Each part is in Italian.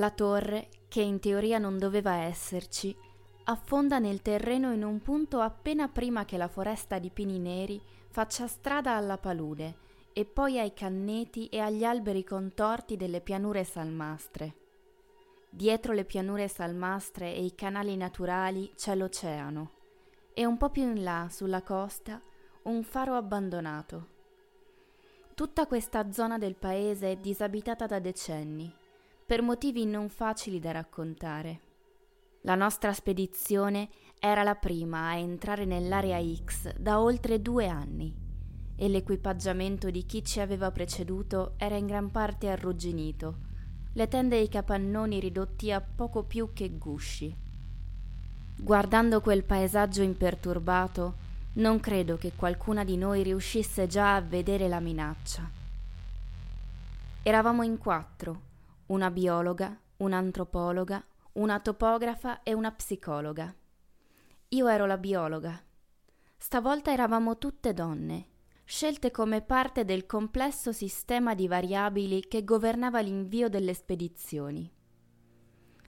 La torre, che in teoria non doveva esserci, affonda nel terreno in un punto appena prima che la foresta di pini neri faccia strada alla palude e poi ai canneti e agli alberi contorti delle pianure salmastre. Dietro le pianure salmastre e i canali naturali c'è l'oceano e un po' più in là, sulla costa, un faro abbandonato. Tutta questa zona del paese è disabitata da decenni, per motivi non facili da raccontare. La nostra spedizione era la prima a entrare nell'area X da oltre due anni e l'equipaggiamento di chi ci aveva preceduto era in gran parte arrugginito, le tende e i capannoni ridotti a poco più che gusci. Guardando quel paesaggio imperturbato, non credo che qualcuna di noi riuscisse già a vedere la minaccia. Eravamo in quattro, una biologa, un'antropologa, una topografa e una psicologa. Io ero la biologa. Stavolta eravamo tutte donne scelte come parte del complesso sistema di variabili che governava l'invio delle spedizioni.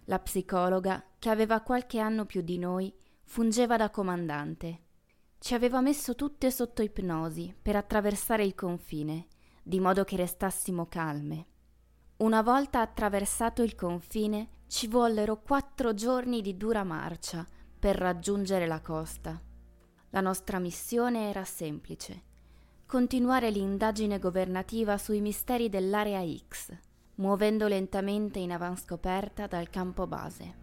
La psicologa, che aveva qualche anno più di noi, fungeva da comandante. Ci aveva messo tutte sotto ipnosi per attraversare il confine, di modo che restassimo calme. Una volta attraversato il confine, ci vollero quattro giorni di dura marcia per raggiungere la costa. La nostra missione era semplice continuare l'indagine governativa sui misteri dell'area X, muovendo lentamente in avanscoperta dal campo base.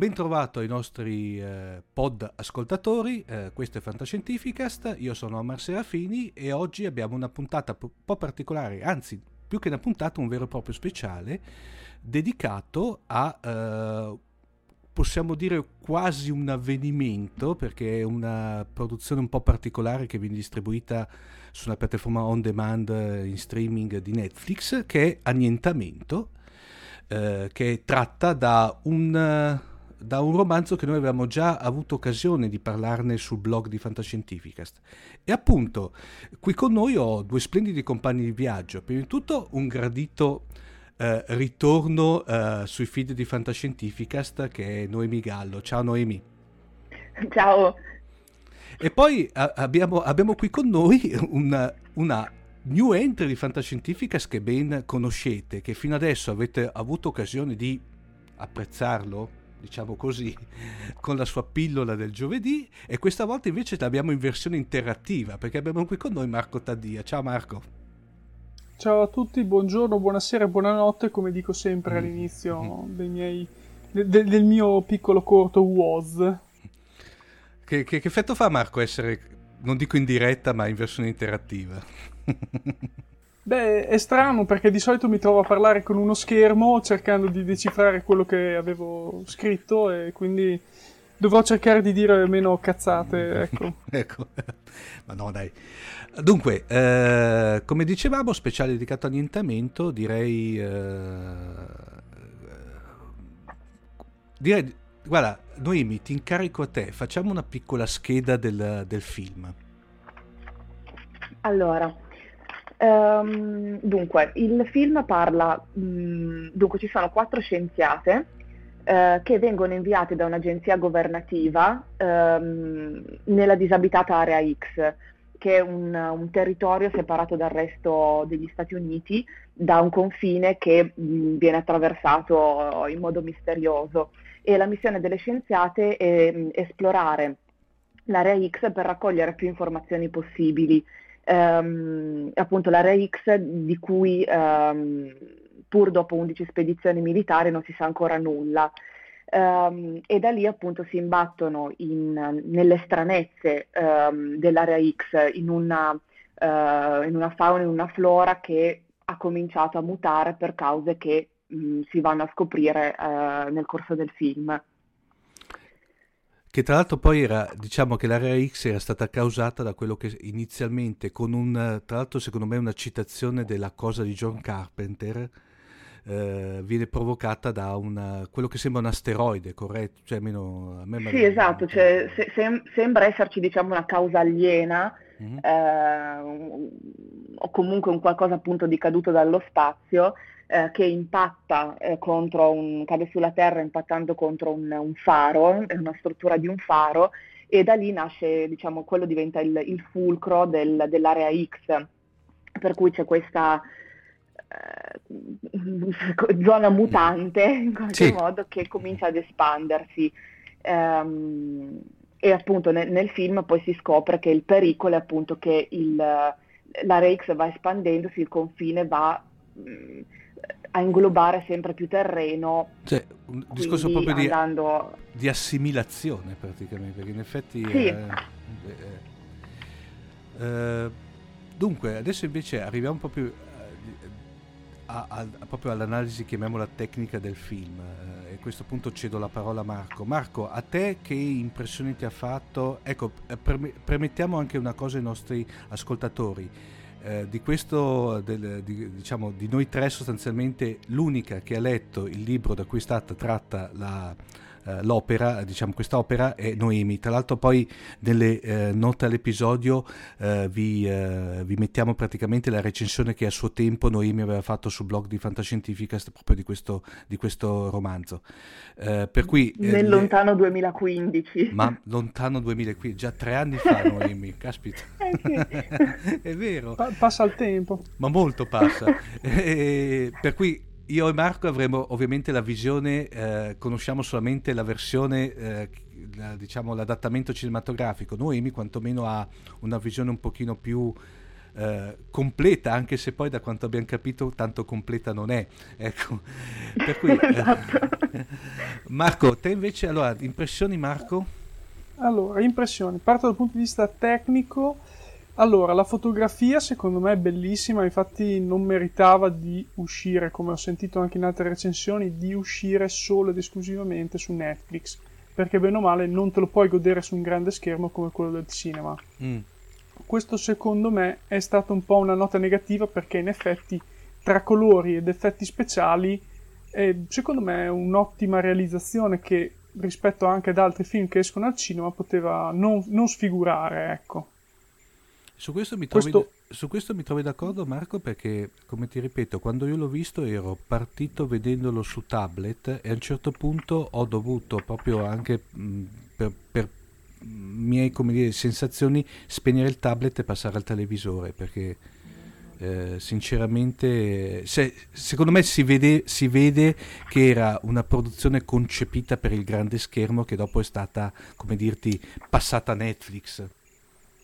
Ben trovato ai nostri eh, pod ascoltatori, eh, questo è Fantascientificast, io sono Omar Serafini e oggi abbiamo una puntata un po' particolare, anzi più che una puntata un vero e proprio speciale dedicato a, eh, possiamo dire quasi un avvenimento, perché è una produzione un po' particolare che viene distribuita su una piattaforma on demand in streaming di Netflix, che è Annientamento. Eh, che è tratta da un da un romanzo che noi avevamo già avuto occasione di parlarne sul blog di Fantascientificast. E appunto, qui con noi ho due splendidi compagni di viaggio. Prima di tutto un gradito eh, ritorno eh, sui feed di Fantascientificast che è Noemi Gallo. Ciao Noemi. Ciao. E poi a- abbiamo, abbiamo, qui con noi una, una new entry di Fantascientificast che ben conoscete, che fino adesso avete avuto occasione di apprezzarlo, diciamo così, con la sua pillola del giovedì e questa volta invece l'abbiamo in versione interattiva perché abbiamo qui con noi Marco Taddia. Ciao Marco. Ciao a tutti, buongiorno, buonasera e buonanotte, come dico sempre all'inizio mm. miei, de, del mio piccolo corto WOS. Che, che, che effetto fa Marco essere, non dico in diretta, ma in versione interattiva? Beh, è strano perché di solito mi trovo a parlare con uno schermo cercando di decifrare quello che avevo scritto e quindi dovrò cercare di dire meno cazzate, ecco. ecco. Ma no, dai. Dunque, eh, come dicevamo, speciale dedicato all'annientamento, direi... Eh, direi... Guarda, Noemi, ti incarico a te, facciamo una piccola scheda del, del film. Allora, Um, dunque, il film parla, um, dunque ci sono quattro scienziate uh, che vengono inviate da un'agenzia governativa um, nella disabitata area X, che è un, un, territorio separato dal resto degli Stati Uniti da un confine che mh, viene attraversato in modo misterioso. E la missione delle scienziate è mh, esplorare l'area X per raccogliere più informazioni possibili ehm, appunto l'area X di cui ehm, pur dopo 11 spedizioni militari non si sa ancora nulla. Um, e da lì appunto si imbattono in, nelle stranezze um, dell'area X, in una, uh, in una, fauna, in una flora che ha cominciato a mutare per cause che um, si vanno a scoprire uh, nel corso del film che tra l'altro poi era, diciamo che l'area X era stata causata da quello che inizialmente, con un, tra l'altro secondo me una citazione della cosa di John Carpenter, eh, viene provocata da una, quello che sembra un asteroide, corretto? Cioè, meno, sì, esatto, cioè, se, se, sembra esserci diciamo, una causa aliena mm-hmm. eh, o comunque un qualcosa appunto di caduto dallo spazio eh, che impatta eh, contro un, cade sulla Terra impattando contro un, un faro, una struttura di un faro e da lì nasce, diciamo, quello diventa il, il fulcro del, dell'area X, per cui c'è questa eh, zona mutante in qualche sì. modo che comincia ad espandersi. Um, e appunto nel, nel, film poi si scopre che il pericolo è appunto che il, l'area X va espandendosi, il confine va mh, mm, a inglobare sempre più terreno. Cioè, un discorso proprio di, andando... di, assimilazione praticamente, perché in effetti... Sì. Eh, eh, eh, dunque, adesso invece arriviamo proprio, eh, a, a, a, proprio all'analisi, chiamiamola tecnica del film. Eh, e a questo punto cedo la parola a Marco. Marco, a te che impressioni ti ha fatto? Ecco, eh, permettiamo anche una cosa ai nostri ascoltatori eh, di questo, del, di, diciamo, di noi tre sostanzialmente l'unica che ha letto il libro da cui è stata tratta la, eh, l'opera, diciamo quest'opera è Noemi. Tra l'altro poi nelle eh, note all'episodio eh, vi, eh, vi, mettiamo praticamente la recensione che a suo tempo Noemi aveva fatto sul blog di Fantascientificast proprio di questo, di questo romanzo. Eh, per cui, eh, Nel lontano 2015. Ma lontano 2015, già tre anni fa Noemi, caspita. è vero. Pa- passa il tempo. Ma molto passa. per cui io e Marco avremo ovviamente la visione, eh, conosciamo solamente la versione, eh, la, diciamo l'adattamento cinematografico. Noemi quantomeno ha una visione un pochino più eh, completa, anche se poi da quanto abbiamo capito tanto completa non è. Ecco. Per cui, eh, esatto. Marco, te invece, allora, impressioni Marco? Allora, impressioni. Parto dal punto di vista tecnico allora, la fotografia secondo me è bellissima, infatti non meritava di uscire, come ho sentito anche in altre recensioni, di uscire solo ed esclusivamente su Netflix, perché bene o male non te lo puoi godere su un grande schermo come quello del cinema. Mm. Questo secondo me è stata un po' una nota negativa perché in effetti tra colori ed effetti speciali è, secondo me è un'ottima realizzazione che rispetto anche ad altri film che escono al cinema poteva non, non sfigurare, ecco. Su questo, trovi, questo... su questo, mi trovi, d'accordo Marco perché, come ti ripeto, quando io l'ho visto ero partito vedendolo su tablet e a un certo punto ho dovuto proprio anche mh, per, per miei dire, sensazioni spegnere il tablet e passare al televisore perché eh, sinceramente se, secondo me si vede, si vede, che era una produzione concepita per il grande schermo che dopo è stata come dirti passata a Netflix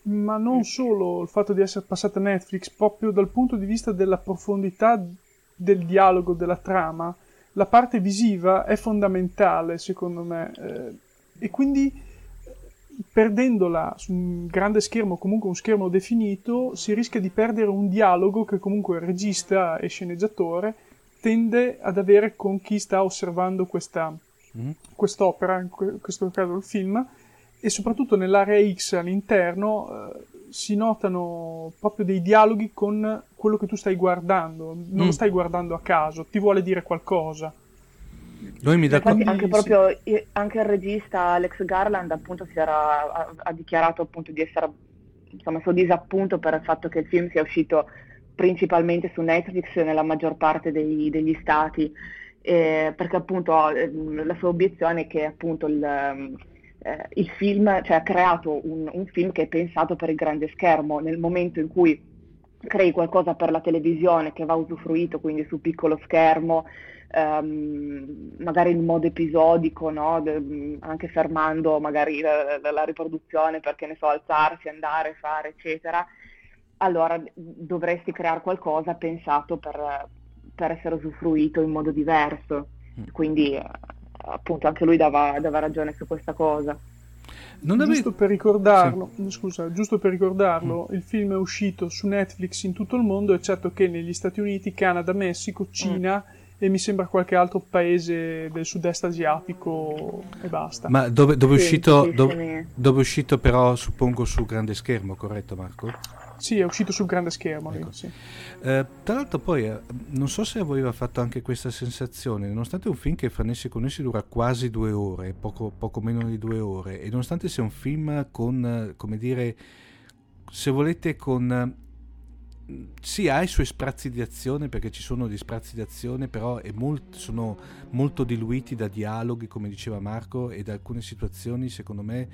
ma non solo il fatto di essere passata a Netflix, proprio dal punto di vista della profondità del dialogo, della trama, la parte visiva è fondamentale secondo me eh, e quindi perdendola su un grande schermo, comunque un schermo definito, si rischia di perdere un dialogo che comunque il regista e sceneggiatore tende ad avere con chi sta osservando questa, mm. quest'opera, in questo caso il film, e soprattutto nell'area X all'interno eh, si notano proprio dei dialoghi con quello che tu stai guardando, non mm. lo stai guardando a caso, ti vuole dire qualcosa. Noi mi da Infatti, anche proprio anche il regista Alex Garland appunto era, ha, ha, dichiarato appunto di essere insomma suo disappunto per il fatto che il film sia uscito principalmente su Netflix nella maggior parte dei, degli stati eh, perché appunto la sua obiezione è che appunto il eh, il film, cioè ha creato un, un, film che è pensato per il grande schermo, nel momento in cui crei qualcosa per la televisione che va usufruito, quindi su piccolo schermo, ehm, magari in modo episodico, no? De, anche fermando magari la, la, riproduzione perché ne so, alzarsi, andare, fare, eccetera, allora dovresti creare qualcosa pensato per, per essere usufruito in modo diverso. Mm. Quindi appunto anche lui dava, dava ragione su questa cosa. Non giusto per ricordarlo, sì. scusa, giusto per ricordarlo, mm. il film è uscito su Netflix in tutto il mondo, eccetto che negli Stati Uniti, Canada, Messico, Cina mm. e mi sembra qualche altro paese del sud-est asiatico e basta. Ma dove, dove, sì, è uscito, dove, dove, è uscito però, suppongo, su grande schermo, corretto Marco? Sì, è uscito sul grande schermo. Ecco. Lì, sì. eh, tra l'altro poi, eh, non so se aveva fatto anche questa sensazione, nonostante un film che fra Nessi e Connessi dura quasi due ore, poco, poco meno di due ore, e nonostante sia un film con, come dire, se volete con sì, ha i suoi sprazzi di azione perché ci sono dei sprazzi di azione, però molto, sono molto diluiti da dialoghi, come diceva Marco, e da alcune situazioni, secondo me,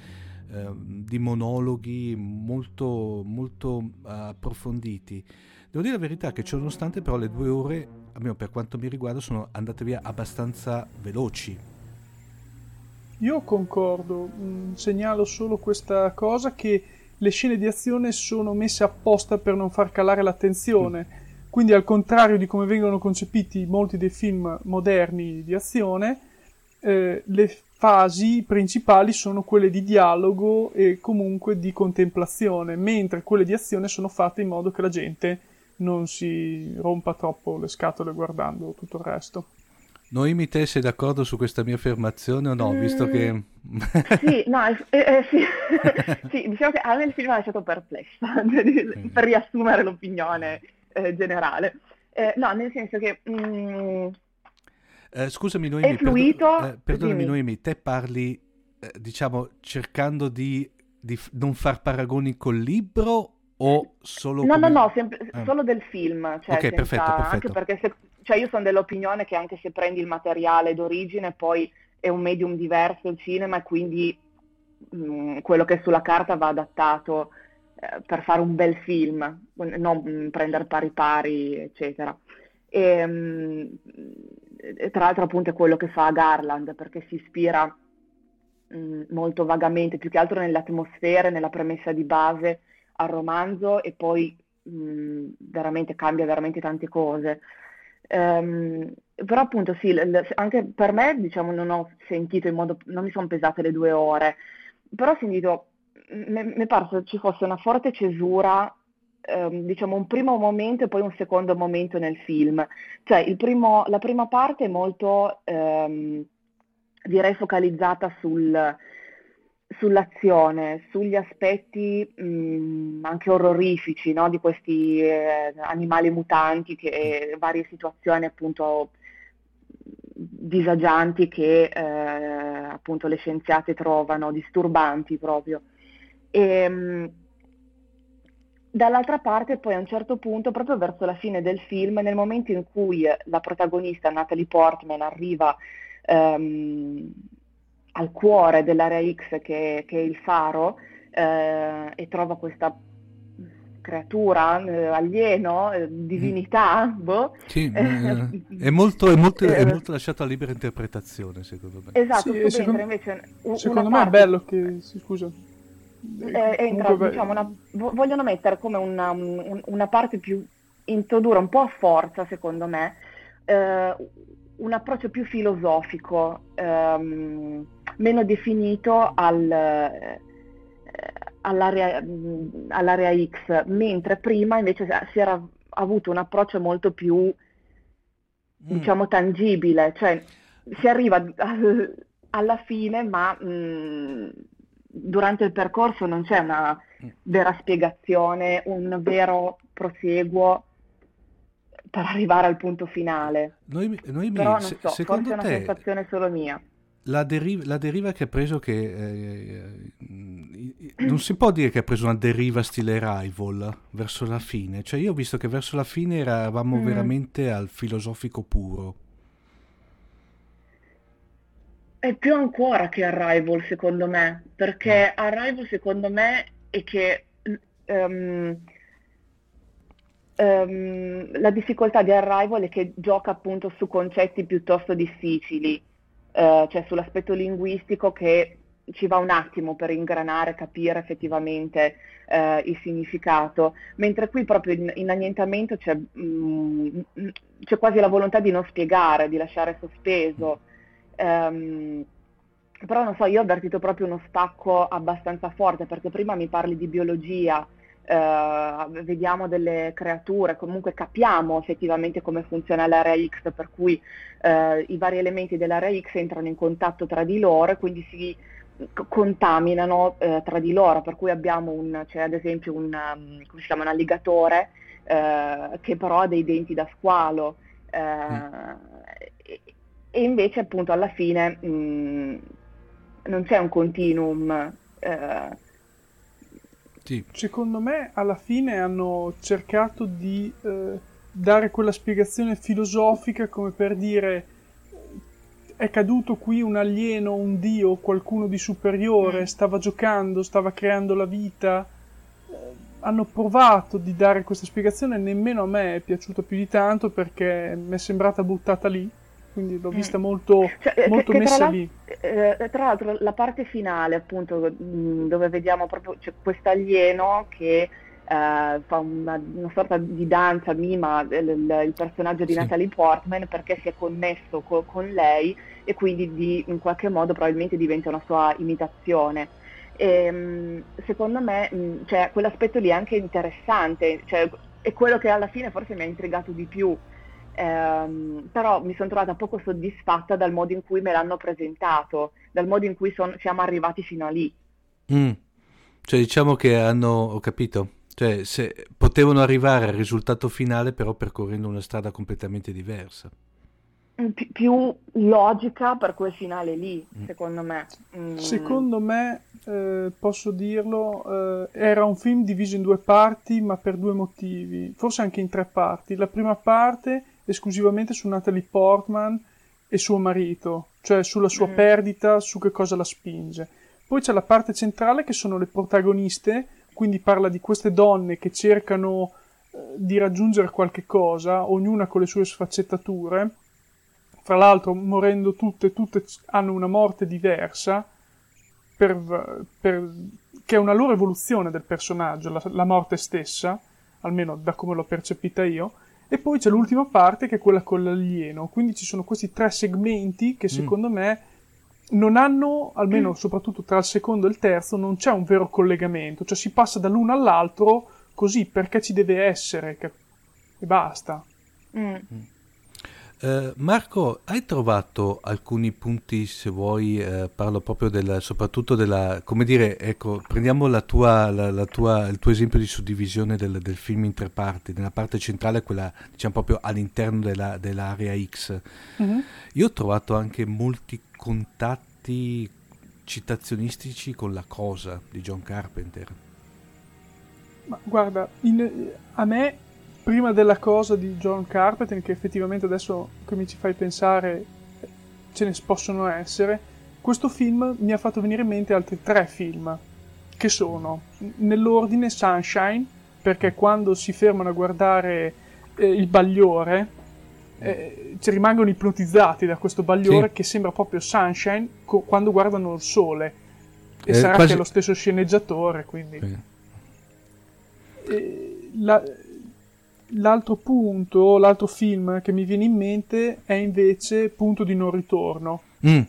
eh, di monologhi molto, molto uh, approfonditi. Devo dire la verità che ciononostante però le due ore, almeno per quanto mi riguarda, sono andate via abbastanza veloci. Io concordo, mm, segnalo solo questa cosa che le scene di azione sono messe apposta per non far calare l'attenzione. Mm. Quindi, al contrario di come vengono concepiti molti dei film moderni di azione, eh, le fasi principali sono quelle di dialogo e comunque di contemplazione, mentre quelle di azione sono fatte in modo che la gente non si rompa troppo le scatole guardando tutto il resto. Noemi, te sei d'accordo su questa mia affermazione o no? Mm, Visto che... sì, no, eh, eh, sì. sì, diciamo che a me il film ha lasciato perplessa, per riassumere l'opinione eh, generale. Eh, no, nel senso che... Mm, eh, scusami Noemi, è fluito... Perdo- eh, perdonami Noemi, te parli, diciamo, cercando di, di non far paragoni col libro o solo... No, come... no, no, sempre, ah. solo del film. Cioè, ok, senza, perfetto, perfetto. Anche perché se, cioè io sono dell'opinione che anche se prendi il materiale d'origine poi è un medium diverso il cinema e quindi mh, mm, quello che è sulla carta va adattato eh, per fare un bel film, non prendere pari pari, eccetera. E, mh, tra l'altro appunto è quello che fa Garland perché si ispira molto vagamente, più che altro nelle atmosfere, nella premessa di base al romanzo e poi veramente cambia veramente tante cose. Um, però appunto sì, l- l- anche per me diciamo non ho sentito in modo, non mi sono pesate le due ore, però ho sentito, mi è parso ci fosse una forte cesura, um, diciamo un primo momento e poi un secondo momento nel film. Cioè primo, la prima parte è molto, um, direi, focalizzata sul, sull'azione, sugli aspetti mh, mm, anche orrorifici no? di questi eh, animali mutanti, che, varie situazioni appunto disagianti che eh, appunto le scienziate trovano disturbanti proprio. E, mh, mm, dall'altra parte poi a un certo punto, proprio verso la fine del film, nel momento in cui la protagonista Natalie Portman arriva um, al cuore dell'area X che, che è il faro eh, e trova questa creatura, eh, alieno, eh, divinità, mm. boh. Sì, è, molto, è, molto, è, molto, lasciato a libera interpretazione, secondo me. Esatto, sì, secondo, invece secondo me parte... è bello che, sì, scusa. Eh, entra, diciamo, una, vogliono mettere come una, una, parte più introdurre un po' a forza, secondo me, eh, un approccio più filosofico, ehm, meno definito al, eh, all'area, all'area, X, mentre prima invece si era avuto un approccio molto più, mm. diciamo, tangibile, cioè si arriva alla fine, ma mh, mm, durante il percorso non c'è una mm. vera spiegazione, un vero proseguo per arrivare al punto finale. Noi, noi Però non se, so, forse è una sensazione solo mia. La deriva, la deriva, che ha preso che eh, non si può dire che ha preso una deriva stile rival verso la fine cioè io ho visto che verso la fine eravamo mm. veramente al filosofico puro è più ancora che Arrival secondo me perché mm. Arrival secondo me è che um, um, la difficoltà di Arrival è che gioca appunto su concetti piuttosto difficili, uh, cioè sull'aspetto linguistico che ci va un attimo per ingranare, capire effettivamente uh, il significato, mentre qui proprio in, in annientamento c'è, mm, c'è, quasi la volontà di non spiegare, di lasciare sospeso. Um, però non so, io ho avvertito proprio uno stacco abbastanza forte perché prima mi parli di biologia, Uh, vediamo delle creature, comunque capiamo effettivamente come funziona l'area X, per cui uh, i vari elementi dell'area X entrano in contatto tra di loro e quindi si, contaminano eh, tra di loro, per cui abbiamo un, cioè, ad esempio un, um, chiama, un alligatore che però ha dei denti da squalo mm. E, invece appunto alla fine mh, mm, non c'è un continuum. Eh. Sì. Secondo me alla fine hanno cercato di eh, dare quella spiegazione filosofica come per dire è caduto qui un alieno, un dio, qualcuno di superiore, mm. stava giocando, stava creando la vita. Eh, hanno provato di dare questa spiegazione, nemmeno a me è piaciuta più di tanto perché mi è sembrata buttata lì, quindi l'ho mm. vista molto, cioè, eh, molto che, che messa lì. Eh, tra l'altro la parte finale, appunto, mm, dove vediamo proprio cioè, questo alieno che Uh, fa una, una, sorta di danza, mima il, il personaggio di sì. Natalie Portman perché si è connesso co- con lei e quindi di, in qualche modo probabilmente diventa una sua imitazione. E, ehm, secondo me mh, cioè, quell'aspetto lì è anche interessante, cioè, è quello che alla fine forse mi ha intrigato di più, ehm, però mi sono trovata poco soddisfatta dal modo in cui me l'hanno presentato, dal modo in cui son, siamo arrivati fino a lì. Mm. Cioè diciamo che hanno, ho capito, cioè, se, potevano arrivare al risultato finale però percorrendo una strada completamente diversa. Pi- più logica per quel finale lì, mm. secondo me. Mm. Secondo me, eh, posso dirlo, eh, era un film diviso in due parti, ma per due motivi, forse anche in tre parti. La prima parte esclusivamente su Natalie Portman e suo marito, cioè sulla sua mm. perdita, su che cosa la spinge. Poi c'è la parte centrale che sono le protagoniste quindi parla di queste donne che cercano eh, di raggiungere qualche cosa, ognuna con le sue sfaccettature, fra l'altro morendo tutte, tutte hanno una morte diversa, per, per, che è una loro evoluzione del personaggio, la, la morte stessa, almeno da come l'ho percepita io, e poi c'è l'ultima parte che è quella con l'alieno, quindi ci sono questi tre segmenti che mm. secondo mm. me non hanno, almeno mm. soprattutto tra il secondo e il terzo, non c'è un vero collegamento, cioè si passa dall'uno all'altro così perché ci deve essere che... e basta. Mm. Uh, Marco, hai trovato alcuni punti, se vuoi, uh, parlo proprio del, soprattutto della, come dire, ecco, prendiamo la tua, la, la tua, il tuo esempio di suddivisione del, del, film in tre parti, nella parte centrale, quella diciamo proprio all'interno della, dell'area X. Mm-hmm. Io ho trovato anche molti contatti citazionistici con la cosa di John Carpenter. Ma guarda, in, a me, prima della cosa di John Carpenter, che effettivamente adesso che mi ci fai pensare ce ne possono essere, questo film mi ha fatto venire in mente altri tre film, che sono nell'ordine Sunshine, perché quando si fermano a guardare eh, il bagliore, eh, ci rimangono ipnotizzati da questo bagliore sì. che sembra proprio Sunshine co- quando guardano il sole. E eh, sarà quasi... che è lo stesso sceneggiatore, quindi... Sì. La, l'altro punto, l'altro film che mi viene in mente è invece Punto di non ritorno. Mm.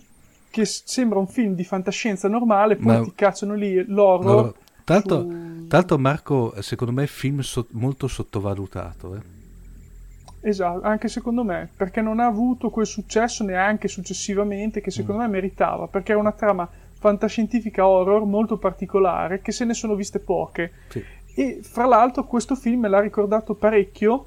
Che sembra un film di fantascienza normale, poi Ma... ti cacciano lì l'horror. No, tanto, su... tanto, Marco, secondo me è un film so- molto sottovalutato. Eh? Esatto, anche secondo me, perché non ha avuto quel successo neanche successivamente che secondo mm. me meritava, perché è una trama fantascientifica horror molto particolare che se ne sono viste poche. Sì. E fra l'altro questo film me l'ha ricordato parecchio,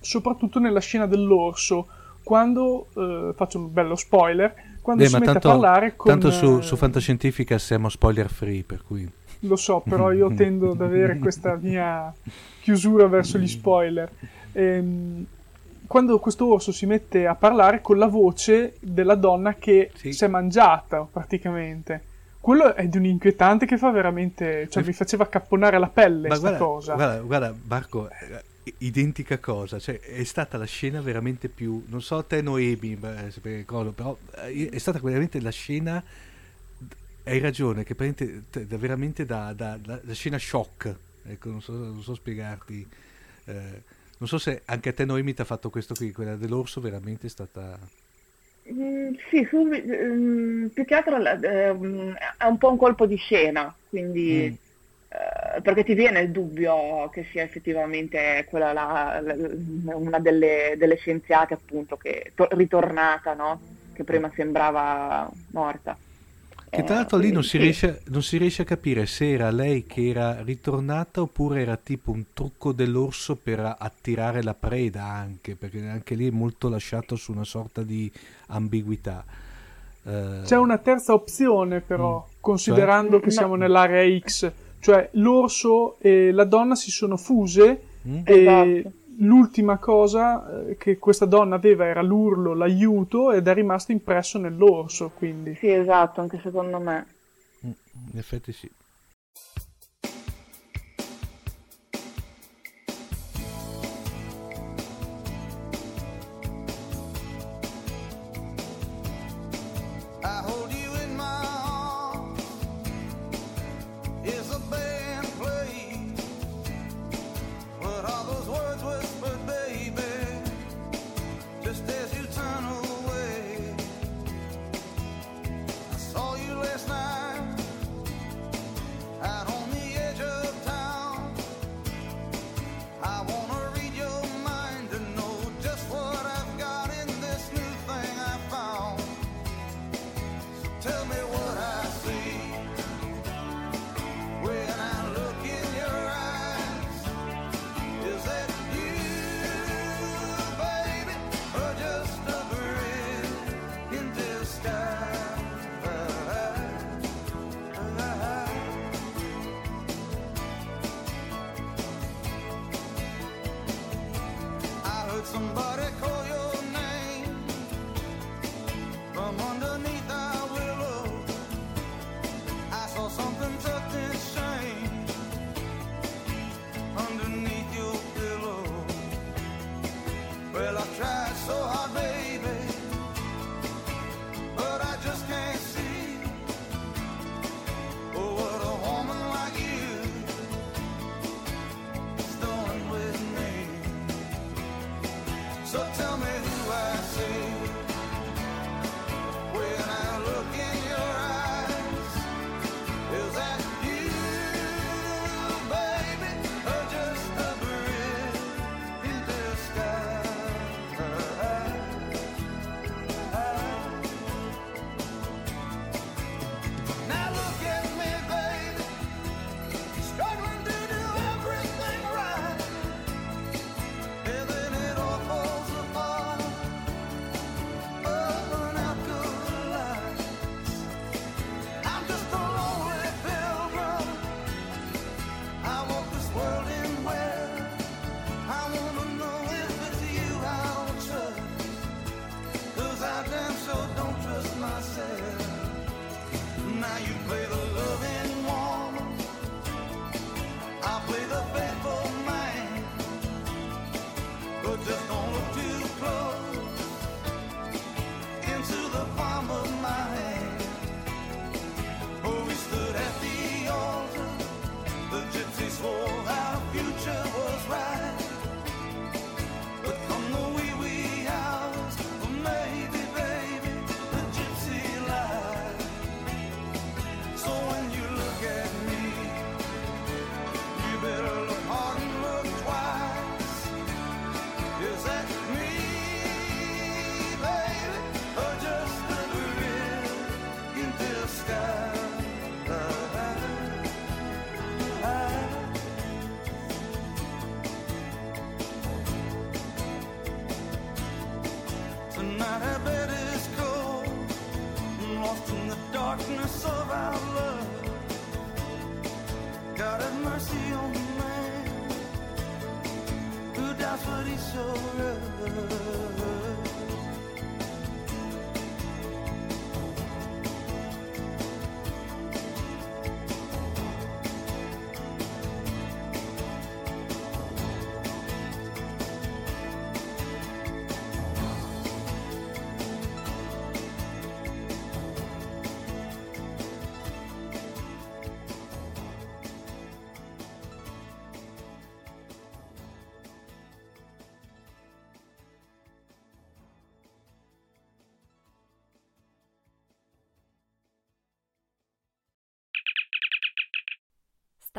soprattutto nella scena dell'orso, quando, eh, faccio un bello spoiler, quando Beh, si mette tanto, a parlare con... Tanto su, su Fantascientifica siamo spoiler free, per cui... Lo so, però io tendo ad avere questa mia chiusura verso gli spoiler ehm, quando questo orso si mette a parlare con la voce della donna che sì. si è mangiata praticamente. Quello è di un inquietante che fa veramente. cioè, mi faceva capponare la pelle questa cosa. Guarda, guarda, Marco, eh, identica cosa. Cioè, è stata la scena veramente più. Non so te, Noemi, però eh, è stata veramente la scena. Hai ragione, che veramente, veramente da, da, da, da scena shock. Ecco, non so, non so spiegarti. Eh, non so se anche a te Noemi ti ha fatto questo qui, quella dell'orso veramente è stata... Mm, sì, su, mm, più che altro eh, è un po' un colpo di scena, quindi... Mm. Eh, perché ti viene il dubbio che sia effettivamente quella la, la, una delle, delle, scienziate appunto che to- ritornata, no? Che prima sembrava morta. Che tra l'altro lì non si, riesce, non si, riesce, a capire se era lei che era ritornata oppure era tipo un trucco dell'orso per attirare la preda anche, perché anche lì è molto lasciato su una sorta di ambiguità. Uh, C'è una terza opzione però, mm, considerando cioè? che siamo nell'area X, cioè l'orso e la donna si sono fuse mm? e esatto. L'ultima cosa eh, che questa donna aveva era l'urlo, l'aiuto ed è rimasto impresso nell'orso, quindi. Sì, esatto, anche secondo me. Mm, in effetti sì.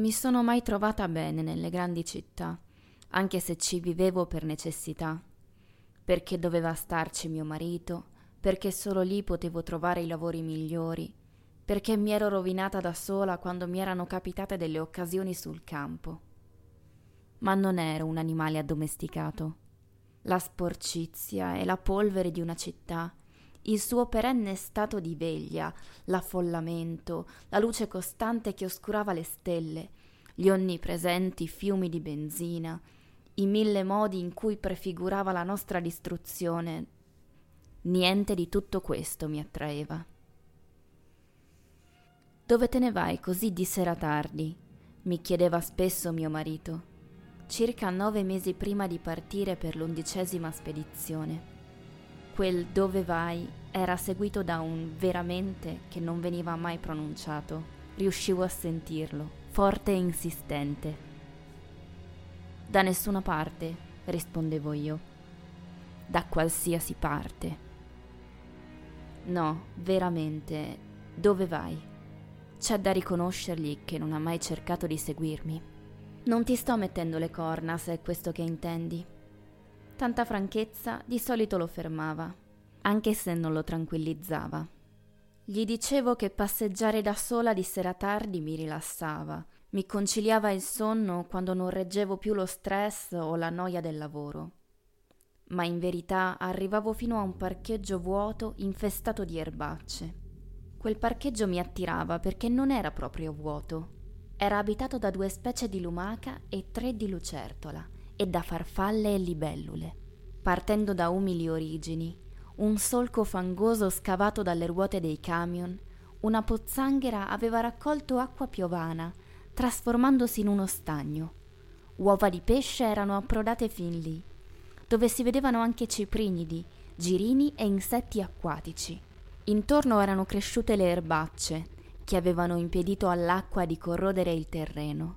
Mi sono mai trovata bene nelle grandi città, anche se ci vivevo per necessità, perché doveva starci mio marito, perché solo lì potevo trovare i lavori migliori, perché mi ero rovinata da sola quando mi erano capitate delle occasioni sul campo. Ma non ero un animale addomesticato. La sporcizia e la polvere di una città il suo perenne stato di veglia, l'affollamento, la luce costante che oscurava le stelle, gli onnipresenti fiumi di benzina, i mille modi in cui prefigurava la nostra distruzione. Niente di tutto questo mi attraeva. Dove te ne vai così di sera tardi? mi chiedeva spesso mio marito, circa nove mesi prima di partire per l'undicesima spedizione quel dove vai era seguito da un veramente che non veniva mai pronunciato. Riuscivo a sentirlo, forte e insistente. Da nessuna parte, rispondevo io. Da qualsiasi parte. No, veramente, dove vai? C'è da riconoscergli che non ha mai cercato di seguirmi. Non ti sto mettendo le corna, se è questo che intendi. Tanta franchezza di solito lo fermava, anche se non lo tranquillizzava. Gli dicevo che passeggiare da sola di sera tardi mi rilassava, mi conciliava il sonno quando non reggevo più lo stress o la noia del lavoro. Ma in verità arrivavo fino a un parcheggio vuoto infestato di erbacce. Quel parcheggio mi attirava perché non era proprio vuoto. Era abitato da due specie di lumaca e tre di lucertola e da farfalle e libellule. Partendo da umili origini, un solco fangoso scavato dalle ruote dei camion, una pozzanghera aveva raccolto acqua piovana, trasformandosi in uno stagno. Uova di pesce erano approdate fin lì, dove si vedevano anche ciprinidi, girini e insetti acquatici. Intorno erano cresciute le erbacce, che avevano impedito all'acqua di corrodere il terreno.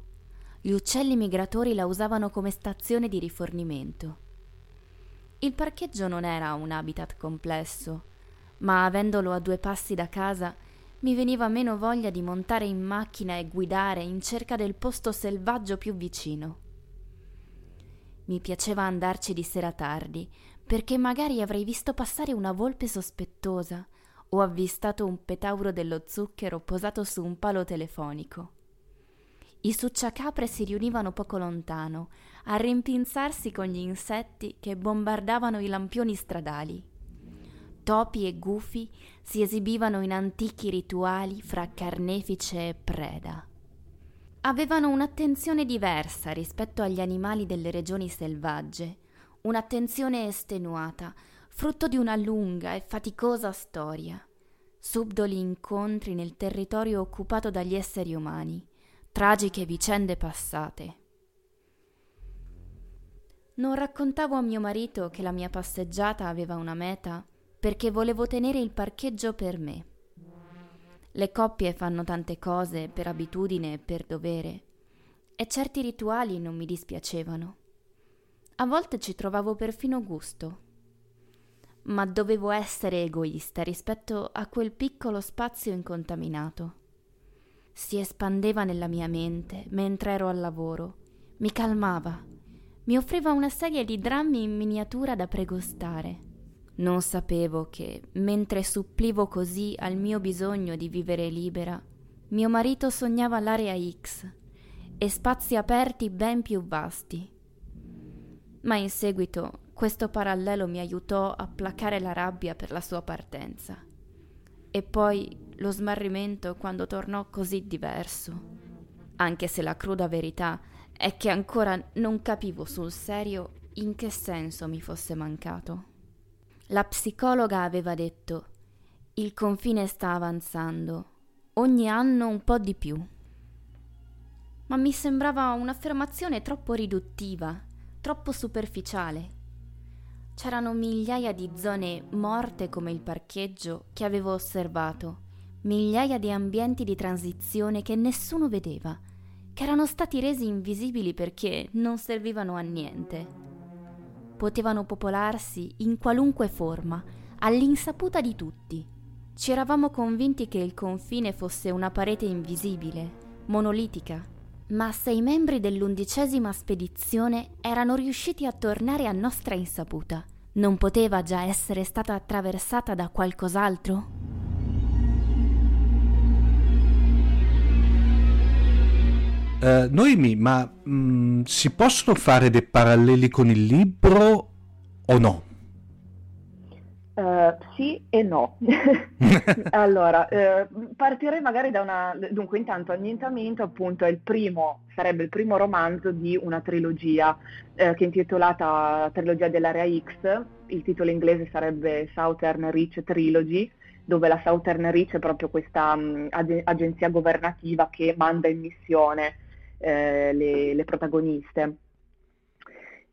Gli uccelli migratori la usavano come stazione di rifornimento. Il parcheggio non era un habitat complesso, ma avendolo a due passi da casa mi veniva meno voglia di montare in macchina e guidare in cerca del posto selvaggio più vicino. Mi piaceva andarci di sera tardi, perché magari avrei visto passare una volpe sospettosa o avvistato un petauro dello zucchero posato su un palo telefonico. I succiacapre si riunivano poco lontano, a rimpinzarsi con gli insetti che bombardavano i lampioni stradali. Topi e gufi si esibivano in antichi rituali fra carnefice e preda. Avevano un'attenzione diversa rispetto agli animali delle regioni selvagge, un'attenzione estenuata, frutto di una lunga e faticosa storia, subdoli incontri nel territorio occupato dagli esseri umani tragiche vicende passate. Non raccontavo a mio marito che la mia passeggiata aveva una meta perché volevo tenere il parcheggio per me. Le coppie fanno tante cose per abitudine e per dovere, e certi rituali non mi dispiacevano. A volte ci trovavo perfino gusto. Ma dovevo essere egoista rispetto a quel piccolo spazio incontaminato si espandeva nella mia mente mentre ero al lavoro, mi calmava, mi offriva una serie di drammi in miniatura da pregostare. Non sapevo che, mentre supplivo così al mio bisogno di vivere libera, mio marito sognava l'area X e spazi aperti ben più vasti. Ma in seguito questo parallelo mi aiutò a placare la rabbia per la sua partenza. E poi lo smarrimento quando tornò così diverso. Anche se la cruda verità è che ancora non capivo sul serio in che senso mi fosse mancato. La psicologa aveva detto il confine sta avanzando, ogni anno un po' di più. Ma mi sembrava un'affermazione troppo riduttiva, troppo superficiale. C'erano migliaia di zone morte come il parcheggio che avevo osservato, migliaia di ambienti di transizione che nessuno vedeva, che erano stati resi invisibili perché non servivano a niente. Potevano popolarsi in qualunque forma, all'insaputa di tutti. Ci eravamo convinti che il confine fosse una parete invisibile, monolitica, ma se i membri dell'undicesima spedizione erano riusciti a tornare a nostra insaputa, non poteva già essere stata attraversata da qualcos'altro? Uh, Noemi, ma mh, mm, si possono fare dei paralleli con il libro o no? Uh, sì e no. allora, uh, partirei magari da una... Dunque, intanto Annientamento appunto è il primo, sarebbe il primo romanzo di una trilogia uh, che è intitolata Trilogia dell'Area X, il titolo inglese sarebbe Southern Reach Trilogy, dove la Southern Reach è proprio questa um, ag- agenzia governativa che manda in missione le, le protagoniste.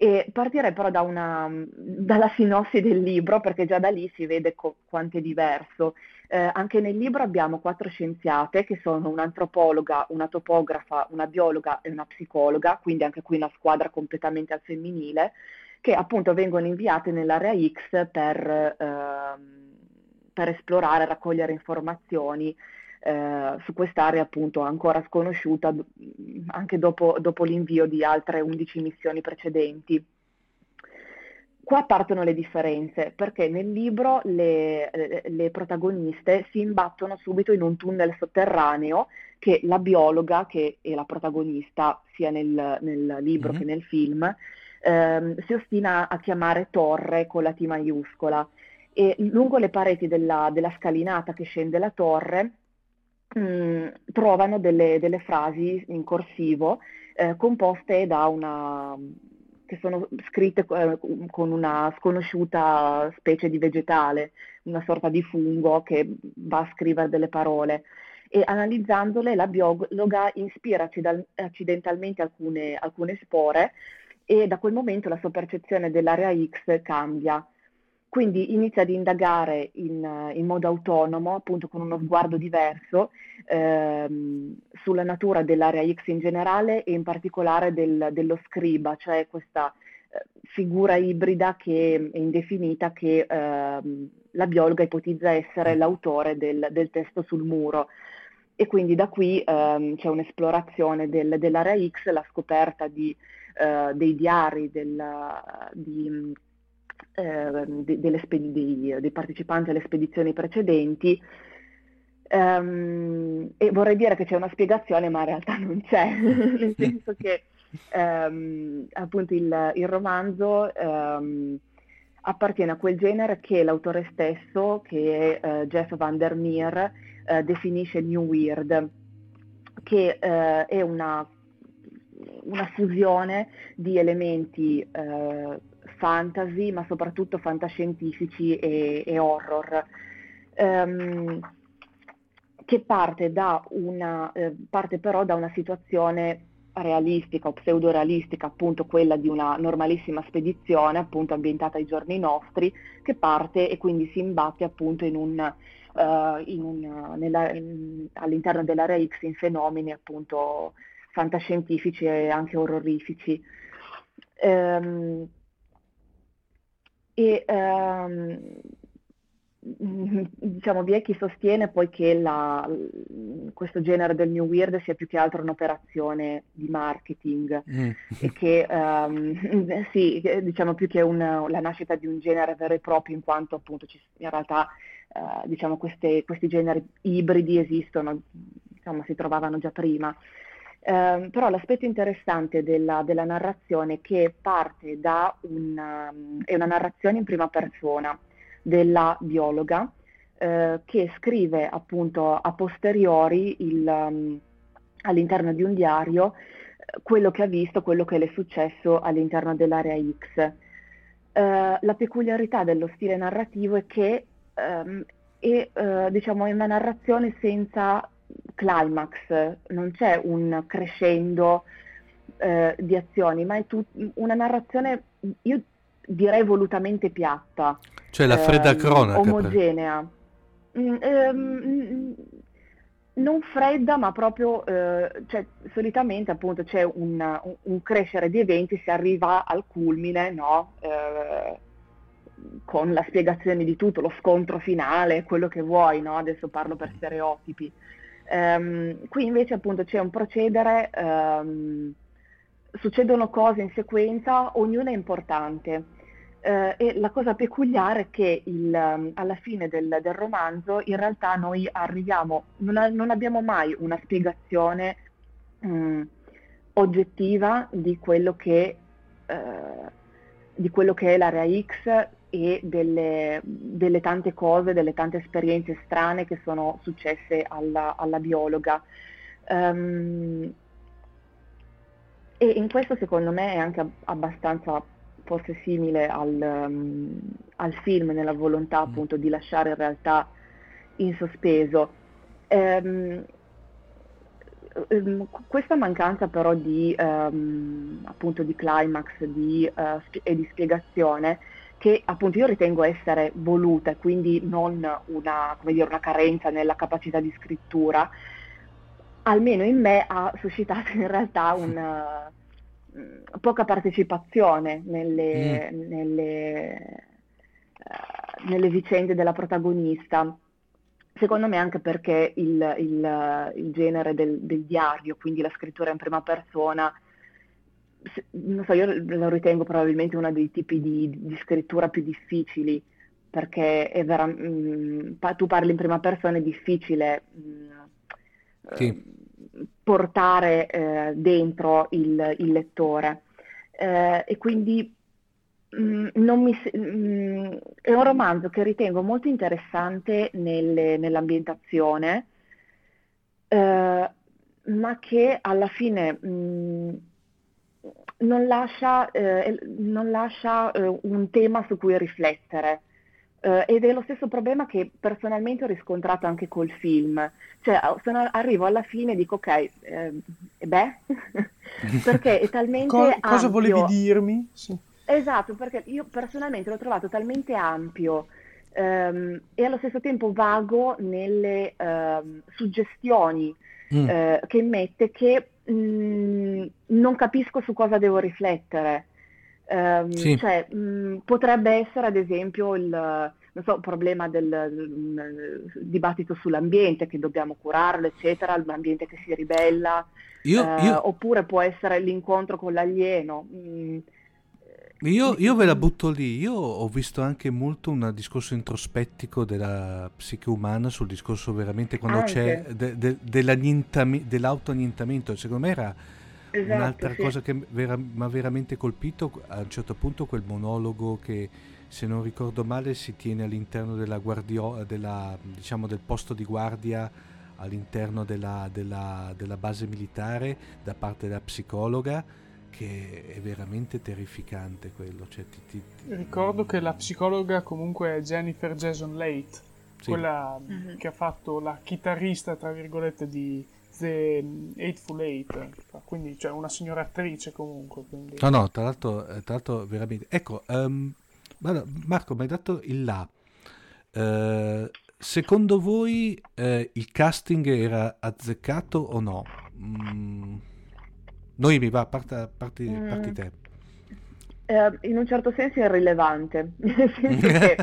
E partirei però da una, dalla sinossi del libro, perché già da lì si vede co- quanto è diverso. Eh, anche nel libro abbiamo quattro scienziate che sono un'antropologa, una topografa, una biologa e una psicologa, quindi anche qui una squadra completamente al femminile, che appunto vengono inviate nell'area X per, eh, per esplorare, raccogliere informazioni eh, su quest'area appunto ancora sconosciuta anche dopo, dopo l'invio di altre 11 missioni precedenti. Qua partono le differenze, perché nel libro le, eh, le, protagoniste si imbattono subito in un tunnel sotterraneo che la biologa, che è la protagonista sia nel, nel libro mm-hmm. che nel film, ehm, si ostina a chiamare torre con la T maiuscola. E lungo le pareti della, della scalinata che scende la torre mh, trovano delle, delle, frasi in corsivo eh, composte da una che sono scritte eh, con una sconosciuta specie di vegetale, una sorta di fungo che va a scrivere delle parole. E analizzandole la biologa ispira accidentalmente alcune, alcune spore e da quel momento la sua percezione dell'area X cambia. Quindi inizia ad indagare in, in, modo autonomo, appunto con uno sguardo diverso, ehm, sulla natura dell'area X in generale e in particolare del, dello scriba, cioè questa eh, figura ibrida che è indefinita che ehm, la biologa ipotizza essere l'autore del, del, testo sul muro. E quindi da qui ehm, c'è un'esplorazione del, dell'area X, la scoperta di, eh, dei diari, del, di eh, de, dei, dei, partecipanti alle spedizioni precedenti. Um, e vorrei dire che c'è una spiegazione, ma in realtà non c'è, nel senso che um, appunto il, il romanzo um, appartiene a quel genere che l'autore stesso, che è uh, Jeff Van der Meer, uh, definisce New Weird, che uh, è una, una, fusione di elementi fantasy, ma soprattutto fantascientifici e, e horror, um, che parte, una, eh, parte però da una situazione realistica o pseudo-realistica, appunto quella di una normalissima spedizione, appunto ambientata ai giorni nostri, che parte e quindi si imbatte appunto in un, uh, in un, nella, in, all'interno dell'area X in fenomeni appunto fantascientifici e anche orrorifici. Um, e ehm, diciamo vi è chi sostiene poi che la, questo genere del New Weird sia più che altro un'operazione di marketing mm. e che um, sì, diciamo più che un, la nascita di un genere vero e proprio in quanto appunto ci, in realtà uh, diciamo queste, questi generi ibridi esistono, diciamo, si trovavano già prima. Eh, però l'aspetto interessante della, della, narrazione che parte da una, è una narrazione in prima persona della biologa eh, che scrive appunto a posteriori il, um, all'interno di un diario eh, quello che ha visto, quello che le è successo all'interno dell'area X. Uh, la peculiarità dello stile narrativo è che um, è, uh, diciamo, è una narrazione senza climax, non c'è un crescendo eh, di azioni, ma è tut- una narrazione, io direi volutamente piatta. Cioè la fredda ehm, cronaca. Omogenea. Mm, ehm, non fredda, ma proprio, eh, cioè, solitamente appunto c'è un, un, crescere di eventi, si arriva al culmine, no? Eh, con la spiegazione di tutto, lo scontro finale, quello che vuoi, no? Adesso parlo per stereotipi. Um, qui invece appunto c'è un procedere, um, succedono cose in sequenza, ognuna è importante. Uh, e la cosa peculiare è che il, um, alla fine del, del, romanzo in realtà noi arriviamo, non, a, non abbiamo mai una spiegazione um, oggettiva di quello, che, uh, di quello che è l'area X e delle, delle, tante cose, delle tante esperienze strane che sono successe alla, alla biologa. Um, e in questo secondo me è anche abbastanza forse simile al, um, al film, nella volontà mm. appunto di lasciare in realtà in sospeso. Um, questa mancanza però di, appunto di climax di, uh, e di spiegazione che appunto io ritengo essere voluta, quindi non una, dire, una carenza nella capacità di scrittura, almeno in me ha suscitato in realtà una uh, poca partecipazione nelle, mm. nelle, uh, nelle, vicende della protagonista. Secondo me anche perché il, il, il genere del, del, diario, quindi la scrittura in prima persona, non so, io lo ritengo probabilmente uno dei tipi di, di scrittura più difficili, perché è vera, mh, mm, tu parli in prima persona, è difficile mh, mm, sì. eh, portare eh, dentro il, il lettore. Eh, e quindi mh, mm, mi, è un romanzo che ritengo molto interessante nelle, nell'ambientazione, eh, ma che alla fine non lascia, eh, non lascia eh, un tema su cui riflettere. Uh, ed è lo stesso problema che personalmente ho riscontrato anche col film. Cioè, sono, arrivo alla fine e dico, ok, eh, beh, perché è talmente Co- Cosa volevi dirmi? Sì. Esatto, perché io personalmente l'ho trovato talmente ampio um, e allo stesso tempo vago nelle uh, suggestioni mm. uh, che mette che mh, mm, non capisco su cosa devo riflettere. Um, sì. cioè, mh, mm, potrebbe essere ad esempio il so, problema del, del, dibattito sull'ambiente, che dobbiamo curarlo, eccetera, l'ambiente che si ribella, io, uh, io... oppure può essere l'incontro con l'alieno. Mm, io, io, ve la butto lì, io ho visto anche molto un discorso introspettico della psiche umana sul discorso veramente quando anche. c'è de, de, dell'autoannientamento, secondo me era esatto, un'altra sì. cosa che mi vera, ha veramente colpito. A un certo punto quel monologo che se non ricordo male si tiene all'interno della guardia, della, diciamo, del posto di guardia all'interno della, della, della base militare da parte della psicologa che è veramente terrificante quello. Cioè, ti, ti, ti... Ricordo che la psicologa comunque è Jennifer Jason Leigh, sì. quella mm-hmm. che ha fatto la chitarrista, tra virgolette, di The Eightful Eight, quindi cioè una signora attrice comunque. Quindi... No, no, tra l'altro, eh, tra l'altro veramente... Ecco, um, Marco, mi hai dato il là. Uh, secondo voi uh, il casting era azzeccato o no? Mm Noemi, va, parti, parti, mm. parti te. Eh, in un certo senso è irrilevante, nel senso che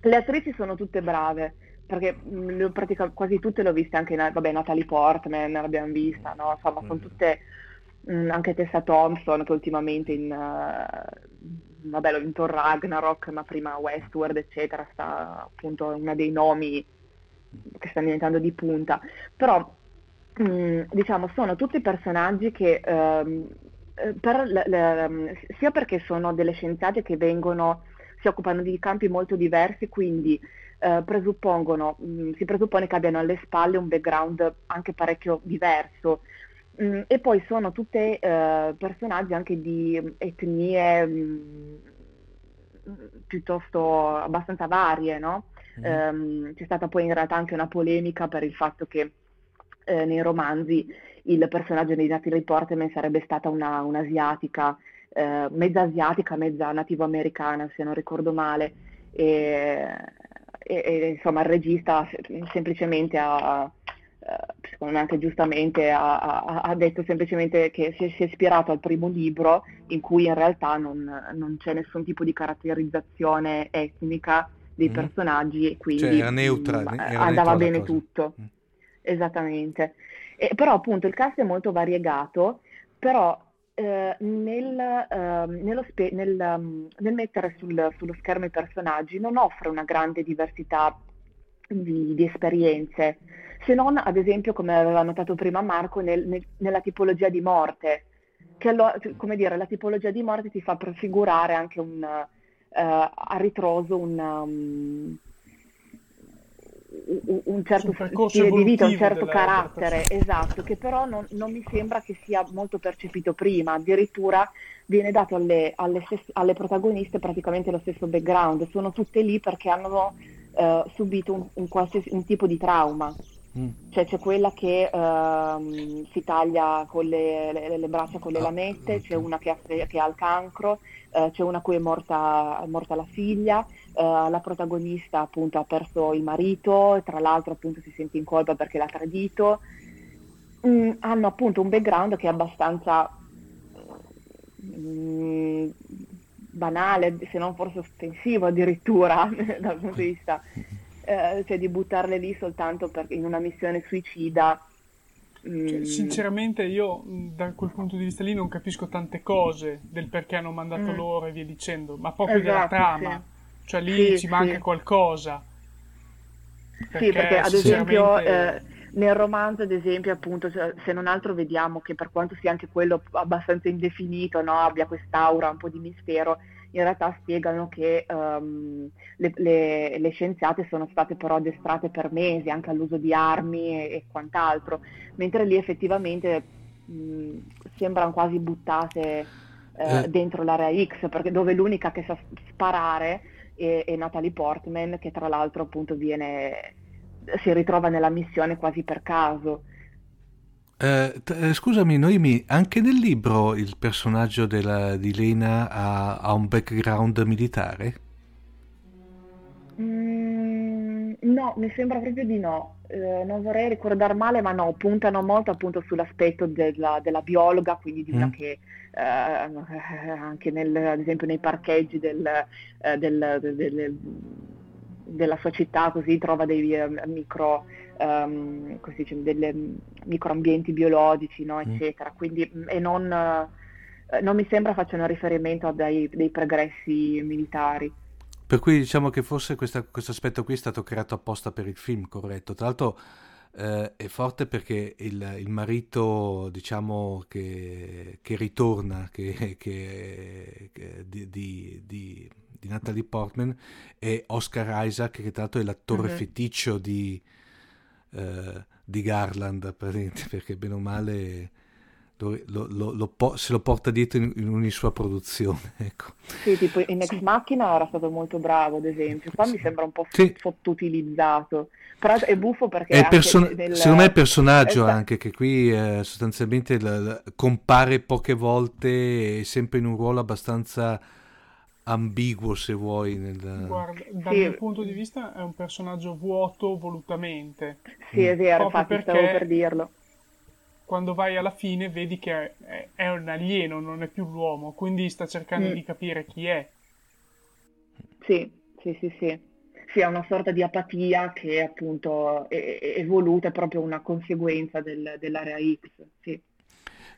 le attrici sono tutte brave, perché mh, pratica, quasi tutte le ho viste anche, in, vabbè, Natalie Portman l'abbiamo vista, no? Insomma, sono mm. tutte, mh, anche Tessa Thompson che ultimamente in, uh, vabbè, l'ho vinto Ragnarok, ma prima Westworld, eccetera, sta appunto una dei nomi che stanno diventando di punta. Però Mm, diciamo, sono tutti personaggi che ehm, eh, per le, le, sia perché sono delle scienziate che vengono, si occupano di campi molto diversi, quindi eh, presuppongono, mh, mm, si presuppone che abbiano alle spalle un background anche parecchio diverso. Mm, e poi sono tutti eh, personaggi anche di etnie mh, piuttosto abbastanza varie, no? Mm. Um, c'è stata poi in realtà anche una polemica per il fatto che eh, nei romanzi il personaggio di Natalie Portman sarebbe stata una, un'asiatica, eh, mezza asiatica, mezza nativo-americana, se non ricordo male. E, e, e insomma il regista semplicemente ha, eh, secondo me anche giustamente, ha, ha, ha, detto semplicemente che si è, si è, ispirato al primo libro in cui in realtà non, non c'è nessun tipo di caratterizzazione etnica dei mm. personaggi e quindi cioè, era neutra, mm, era andava bene tutto. Mm. Esattamente. E, però appunto il cast è molto variegato, però eh, nel, eh, spe- nel, um, nel, mettere sul, sullo schermo i personaggi non offre una grande diversità di, di, esperienze, se non ad esempio, come aveva notato prima Marco, nel, nel, nella tipologia di morte, che allora, come dire, la tipologia di morte ti fa prefigurare anche un, uh, a ritroso un, um, un certo stile di vita, un certo carattere, esatto, che però non, non, mi sembra che sia molto percepito prima, addirittura viene dato alle, alle, alle protagoniste praticamente lo stesso background, sono tutte lì perché hanno uh, subito un, un, un, tipo di trauma. Mm. Cioè c'è quella che uh, si taglia con le, le, le, braccia con le ah, lamette, c'è una che ha, che ha il cancro, uh, c'è una a cui è morta, è morta la figlia, la protagonista appunto ha perso il marito, tra l'altro appunto si sente in colpa perché l'ha tradito. Mm, hanno appunto un background che è abbastanza mm, banale, se non forse offensivo addirittura dal punto di vista, eh, cioè di buttarle lì soltanto per, in una missione suicida. Cioè, mm. sinceramente io da quel punto di vista lì non capisco tante cose del perché hanno mandato mm. loro e via dicendo, ma proprio esatto, della trama, sì. Cioè lì sì, ci manca sì. qualcosa. Perché, sì, perché ad esempio... Eh, nel romanzo, ad esempio, appunto, se non altro vediamo che per quanto sia anche quello abbastanza indefinito, no, abbia quest'aura un po' di mistero, in realtà spiegano che um, le, le, le, scienziate sono state però addestrate per mesi anche all'uso di armi e, e quant'altro, mentre lì effettivamente mh, sembrano quasi buttate eh, eh. dentro l'area X, perché dove l'unica che sa sparare è, è Natalie Portman, che tra l'altro appunto viene si ritrova nella missione quasi per caso. Eh, t- eh, scusami, Noemi, anche nel libro il personaggio della, di Lena ha, ha, un background militare? Mm, no, mi sembra proprio di no. Eh, non vorrei ricordare male, ma no, puntano molto appunto sull'aspetto della, della biologa, quindi di una mm. che eh, anche nel, ad esempio nei parcheggi del, eh, del, del della sua città così trova dei uh, micro um, così delle microambienti biologici no, mm. eccetera quindi mm, e non, uh, non, mi sembra facciano riferimento a dei, dei, progressi militari per cui diciamo che forse questo aspetto qui è stato creato apposta per il film corretto tra l'altro eh, è forte perché il, il marito diciamo che, che ritorna che, che, di, di, di di Natalie Portman e Oscar Isaac, che tra l'altro è l'attore uh-huh. feticcio di, di Garland, perché bene o male lo, lo, lo, se lo porta dietro in, in ogni sua produzione. Ecco. Sì, tipo in Ex Machina era stato molto bravo, ad esempio. Qua mi sembra un po' sì. sottoutilizzato. Però è buffo perché... È person- nel... Secondo me è personaggio esatto. anche, che qui eh, sostanzialmente la, la, compare poche volte, è sempre in un ruolo abbastanza ambiguo se vuoi. Nel... Guarda, dal sì. mio punto di vista è un personaggio vuoto volutamente. Sì, è vero, infatti stavo per dirlo. Quando vai alla fine vedi che è, è, un alieno, non è più l'uomo, quindi sta cercando mm. di capire chi è. Sì, sì, sì, sì. Sì, è una sorta di apatia che appunto è, è voluta, è proprio una conseguenza del, dell'area X, sì.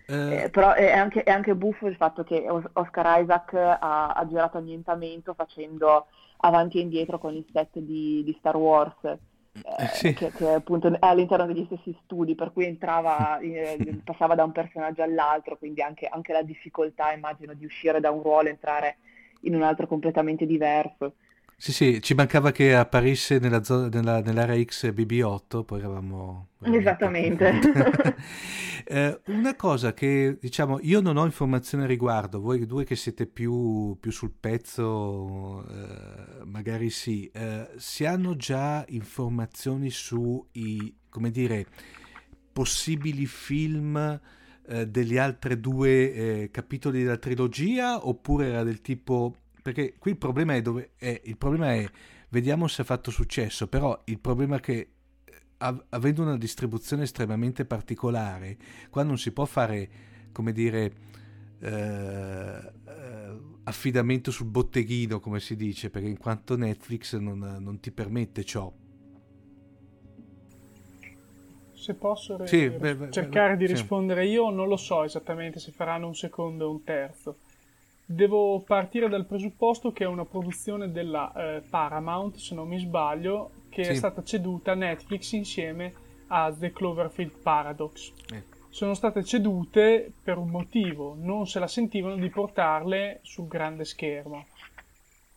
Eh, eh, però è anche, è anche, buffo il fatto che Oscar Isaac ha, ha, girato annientamento facendo avanti e indietro con il set di, di Star Wars, eh, eh sì. che, che, appunto è all'interno degli stessi studi, per cui entrava, eh, passava da un personaggio all'altro, quindi anche, anche la difficoltà immagino di uscire da un ruolo e entrare in un altro completamente diverso. Sì, sì, ci mancava che apparisse nella zona, nella, nell'area X BB8, poi eravamo... Esattamente. eh, una cosa che, diciamo, io non ho informazioni a riguardo, voi due che siete più, più sul pezzo, eh, magari sì, eh, si hanno già informazioni sui, come dire, possibili film eh, degli altri due eh, capitoli della trilogia oppure era del tipo perché qui il problema è dove è il problema è vediamo se ha fatto successo però il problema è che eh, avendo una distribuzione estremamente particolare qua non si può fare come dire eh, eh, affidamento sul botteghino come si dice perché in quanto Netflix non, non ti permette ciò se posso re- sì, beh, beh, cercare di rispondere sì. io, non lo so esattamente se faranno un secondo o un terzo. Devo partire dal presupposto che è una produzione della eh, Paramount, se non mi sbaglio, che sì. è stata ceduta a Netflix insieme a The Cloverfield Paradox. Eh. Sono state cedute per un motivo, non se la sentivano di portarle sul grande schermo.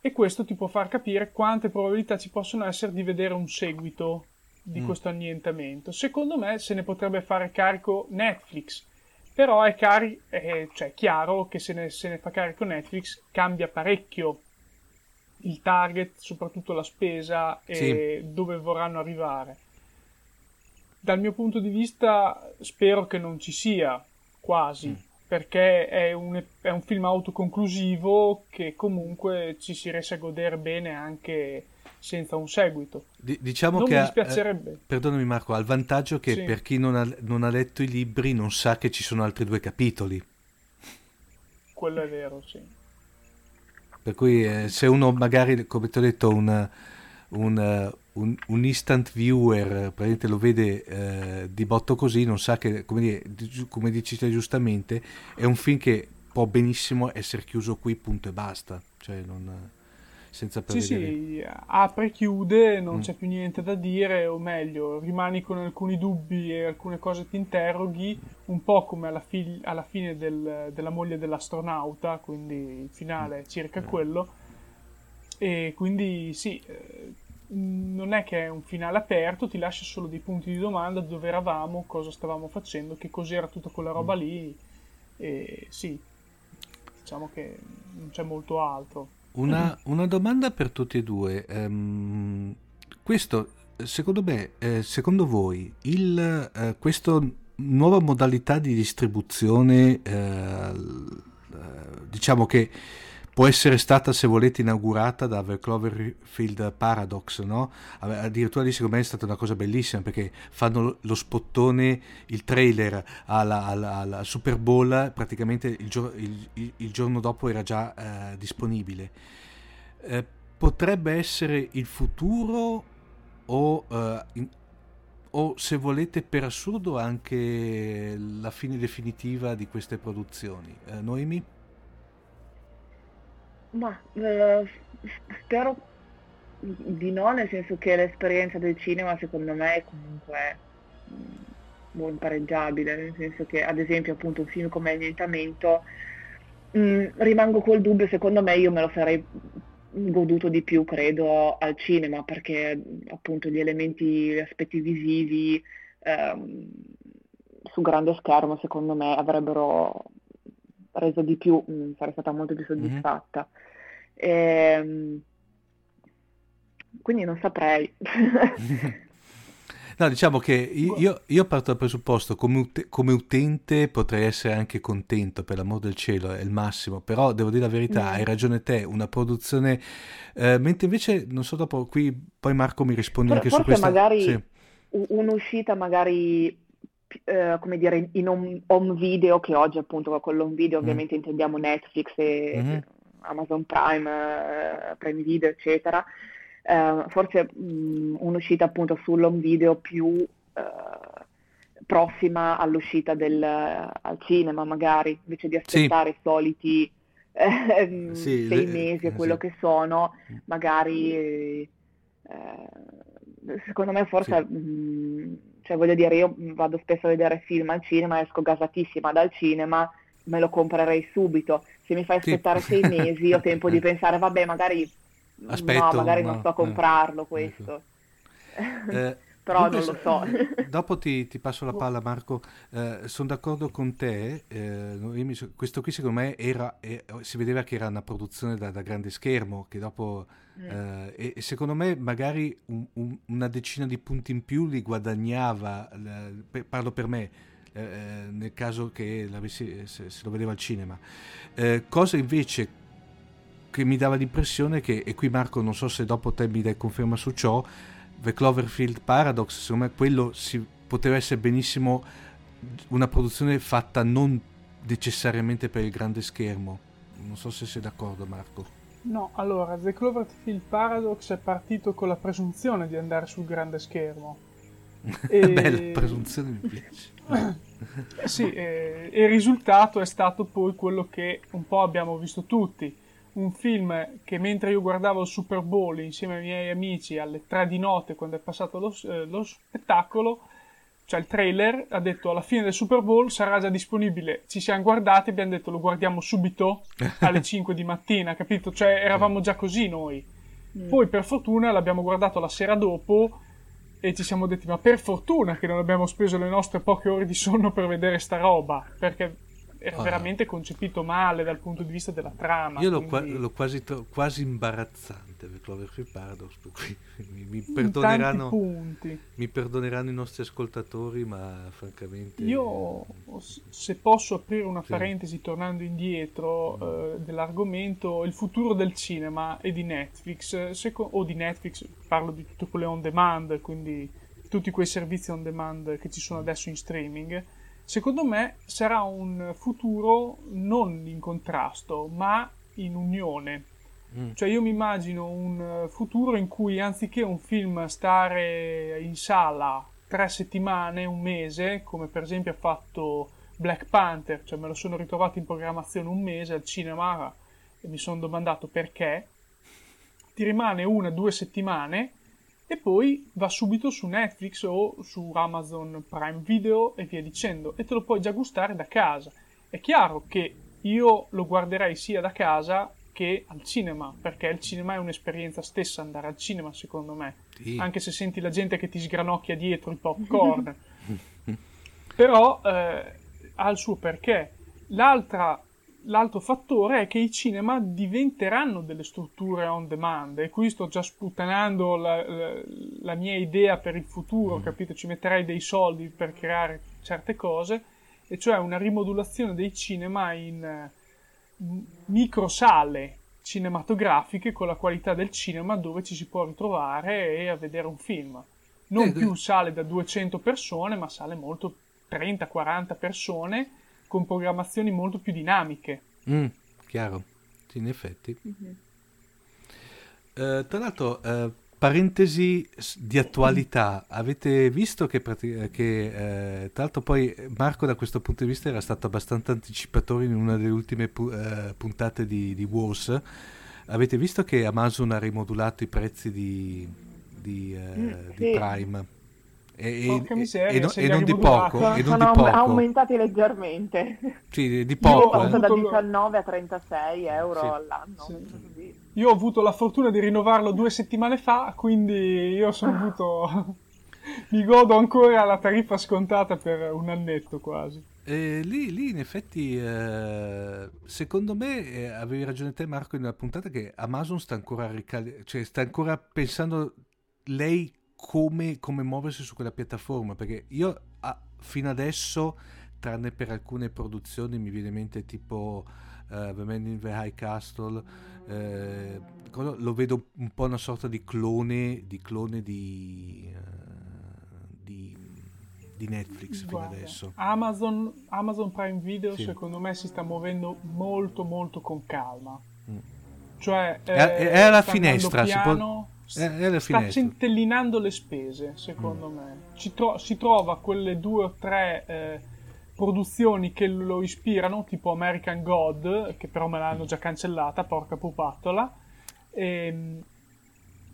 E questo ti può far capire quante probabilità ci possono essere di vedere un seguito di mm. questo annientamento. Secondo me se ne potrebbe fare carico Netflix, però è, cari- è cioè, chiaro che se ne, se ne fa carico Netflix cambia parecchio il target, soprattutto la spesa e sì. dove vorranno arrivare. Dal mio punto di vista spero che non ci sia quasi, mm. perché è un, è un, film autoconclusivo che comunque ci si riesce a godere bene anche senza un seguito. D- diciamo non che mi dispiacerebbe. Ha, eh, perdonami Marco, ha il vantaggio che sì. per chi non ha, non ha, letto i libri non sa che ci sono altri due capitoli. Quello è vero, sì. Per cui eh, se uno magari, come ti ho detto, un, un, un, un instant viewer praticamente lo vede eh, di botto così, non sa che, come, dire, come dici te giustamente, è un film che può benissimo essere chiuso qui, punto e basta. Cioè non senza prevedere. Sì, sì, apre e chiude, non mm. c'è più niente da dire, o meglio, rimani con alcuni dubbi e alcune cose ti interroghi, un po' come alla, fi- alla fine del, della moglie dell'astronauta, quindi il finale è circa mm. quello. E quindi sì, eh, non è che è un finale aperto, ti lascia solo dei punti di domanda dove eravamo, cosa stavamo facendo, che cos'era tutta quella roba mm. lì. E sì, diciamo che non c'è molto altro. Una, una, domanda per tutti e due. Um, questo, secondo me, eh, secondo voi, il, eh, questa nuova modalità di distribuzione, eh, diciamo che può essere stata, se volete, inaugurata da The Cloverfield Paradox, no? Addirittura lì secondo me è stata una cosa bellissima perché fanno lo spottone, il trailer alla, alla, alla Super Bowl, praticamente il, gio- il, il, giorno dopo era già eh, disponibile. Eh, potrebbe essere il futuro o, eh, in, o se volete per assurdo anche la fine definitiva di queste produzioni. Eh, Noemi? Ma eh, spero di no, nel senso che l'esperienza del cinema secondo me è comunque mm, impareggiabile, nel senso che ad esempio appunto un film come Annientamento mm, rimango col dubbio, secondo me io me lo sarei goduto di più credo al cinema perché appunto gli elementi, gli aspetti visivi ehm, su grande schermo secondo me avrebbero reso di più, mh, mm, sarei stata molto più mhm. soddisfatta. Mm-hmm. E, quindi non saprei. No, diciamo che io, io parto dal presupposto, come, ut- come, utente potrei essere anche contento, per l'amor del cielo, è il massimo, però devo dire la verità, mm. hai ragione te, una produzione, eh, mentre invece, non so, dopo qui, poi Marco mi risponde For- anche su questa... magari sì. un'uscita magari eh, come dire, in home, home, video, che oggi appunto con l'home video mm. ovviamente intendiamo Netflix e mm-hmm. Amazon Prime, eh, Prime Video, eccetera, eh, forse mh, mm, un'uscita appunto sull'home video più eh, prossima all'uscita del, al cinema magari, invece di aspettare sì. i soliti eh, sì, sei mesi o quello sì. che sono, mm. magari eh, secondo me forse mh, cioè voglio dire, io vado spesso a vedere film al cinema, esco gasatissima dal cinema, me lo comprerei subito. Se mi fai aspettare sì. sei mesi, ho tempo di pensare, vabbè, magari, Aspetto, no, magari no, non sto a comprarlo eh, questo. Eh. Però non lo so. Dopo ti, ti, passo la palla Marco, eh, sono d'accordo con te, eh, mi, questo qui secondo me era, eh, si vedeva che era una produzione da, da grande schermo, che dopo, mm. Eh, e, e, secondo me magari un, un, una decina di punti in più li guadagnava, per, parlo per me, eh, eh, nel caso che se, se, lo vedeva al cinema. cosa invece che mi dava l'impressione che, e qui Marco non so se dopo te mi dai conferma su ciò, The Cloverfield Paradox, secondo me quello si, poteva essere benissimo una produzione fatta non necessariamente per il grande schermo. Non so se sei d'accordo Marco. No, allora, The Cloverfield Paradox è partito con la presunzione di andare sul grande schermo. e... Bella presunzione mi piace. sì, e, il risultato è stato poi quello che un po' abbiamo visto tutti un film che mentre io guardavo il Super Bowl insieme ai miei amici alle 3 di notte quando è passato lo, eh, lo spettacolo, cioè il trailer, ha detto alla fine del Super Bowl sarà già disponibile. Ci siamo guardati e abbiamo detto lo guardiamo subito alle 5 di mattina, capito? Cioè eravamo già così noi. Mm. Poi per fortuna l'abbiamo guardato la sera dopo e ci siamo detti ma per fortuna che non abbiamo speso le nostre poche ore di sonno per vedere sta roba, perché era ah. veramente concepito male dal punto di vista della trama. Io quindi... l'ho, quasi, quasi, imbarazzante per Cloverfield Paradox, per cui mi, mi, perdoneranno, mi, perdoneranno, i nostri ascoltatori, ma francamente... Io, se posso aprire una sì. parentesi tornando indietro mm. eh, dell'argomento, il futuro del cinema e di Netflix, seco- o di Netflix, parlo di tutte quelle on demand, quindi tutti quei servizi on demand che ci sono adesso in streaming secondo me sarà un futuro non in contrasto, ma in unione. Mm. Cioè io mi immagino un futuro in cui anziché un film stare in sala tre settimane, un mese, come per esempio ha fatto Black Panther, cioè me lo sono ritrovato in programmazione un mese al cinema e mi sono domandato perché, ti rimane una, o due settimane e poi va subito su Netflix o su Amazon Prime Video e via dicendo e te lo puoi già gustare da casa. È chiaro che io lo guarderei sia da casa che al cinema, perché il cinema è un'esperienza stessa andare al cinema, secondo me. Sì. Anche se senti la gente che ti sgranocchia dietro il popcorn. Però eh, ha il suo perché. L'altra l'altro fattore è che i cinema diventeranno delle strutture on demand e qui sto già sputtanando la, la, la mia idea per il futuro, mm. capito? Ci metterei dei soldi per creare certe cose e cioè una rimodulazione dei cinema in uh, microsale cinematografiche con la qualità del cinema dove ci si può ritrovare e a vedere un film. Non eh, più sale da 200 persone, ma sale molto 30-40 persone con programmazioni molto più dinamiche. Mm, chiaro, sì, in effetti. Mm-hmm. Uh, tra l'altro, uh, parentesi di attualità, avete visto che, prati- che uh, tra l'altro poi Marco da questo punto di vista era stato abbastanza anticipatore in una delle ultime pu- puntate di, di Wars, avete visto che Amazon ha rimodulato i prezzi di, di, mm, di sì. Prime? E, miseria, e, no, e non di poco, sono, e non di poco. aumentati leggermente. Sì, di poco. Io ho da 19 a 36 euro sì. all'anno. Sì. Io ho avuto la fortuna di rinnovarlo due settimane fa, quindi io sono avuto... Mi godo ancora la tariffa scontata per un annetto quasi. Eh, lì, lì, in effetti, eh, secondo me, eh, avevi ragione te Marco in una puntata che Amazon sta ancora, rical- cioè, sta ancora pensando lei come, come muoversi su quella piattaforma, perché io ah, fino adesso, tranne per alcune produzioni, mi viene in mente tipo uh, The Man in the High Castle, eh, lo vedo un po' una sorta di clone di, clone di, uh, di, di Netflix Guarda, fino adesso. Amazon, Amazon Prime Video sì. secondo me si sta muovendo molto molto con calma. Mm. Cioè, è, è alla finestra, piano, si può eh, sta centellinando le spese, secondo mm. me. Tro- si trova quelle due o tre eh, produzioni che lo ispirano, tipo American God, che però me l'hanno già cancellata, porca pupattola, ehm,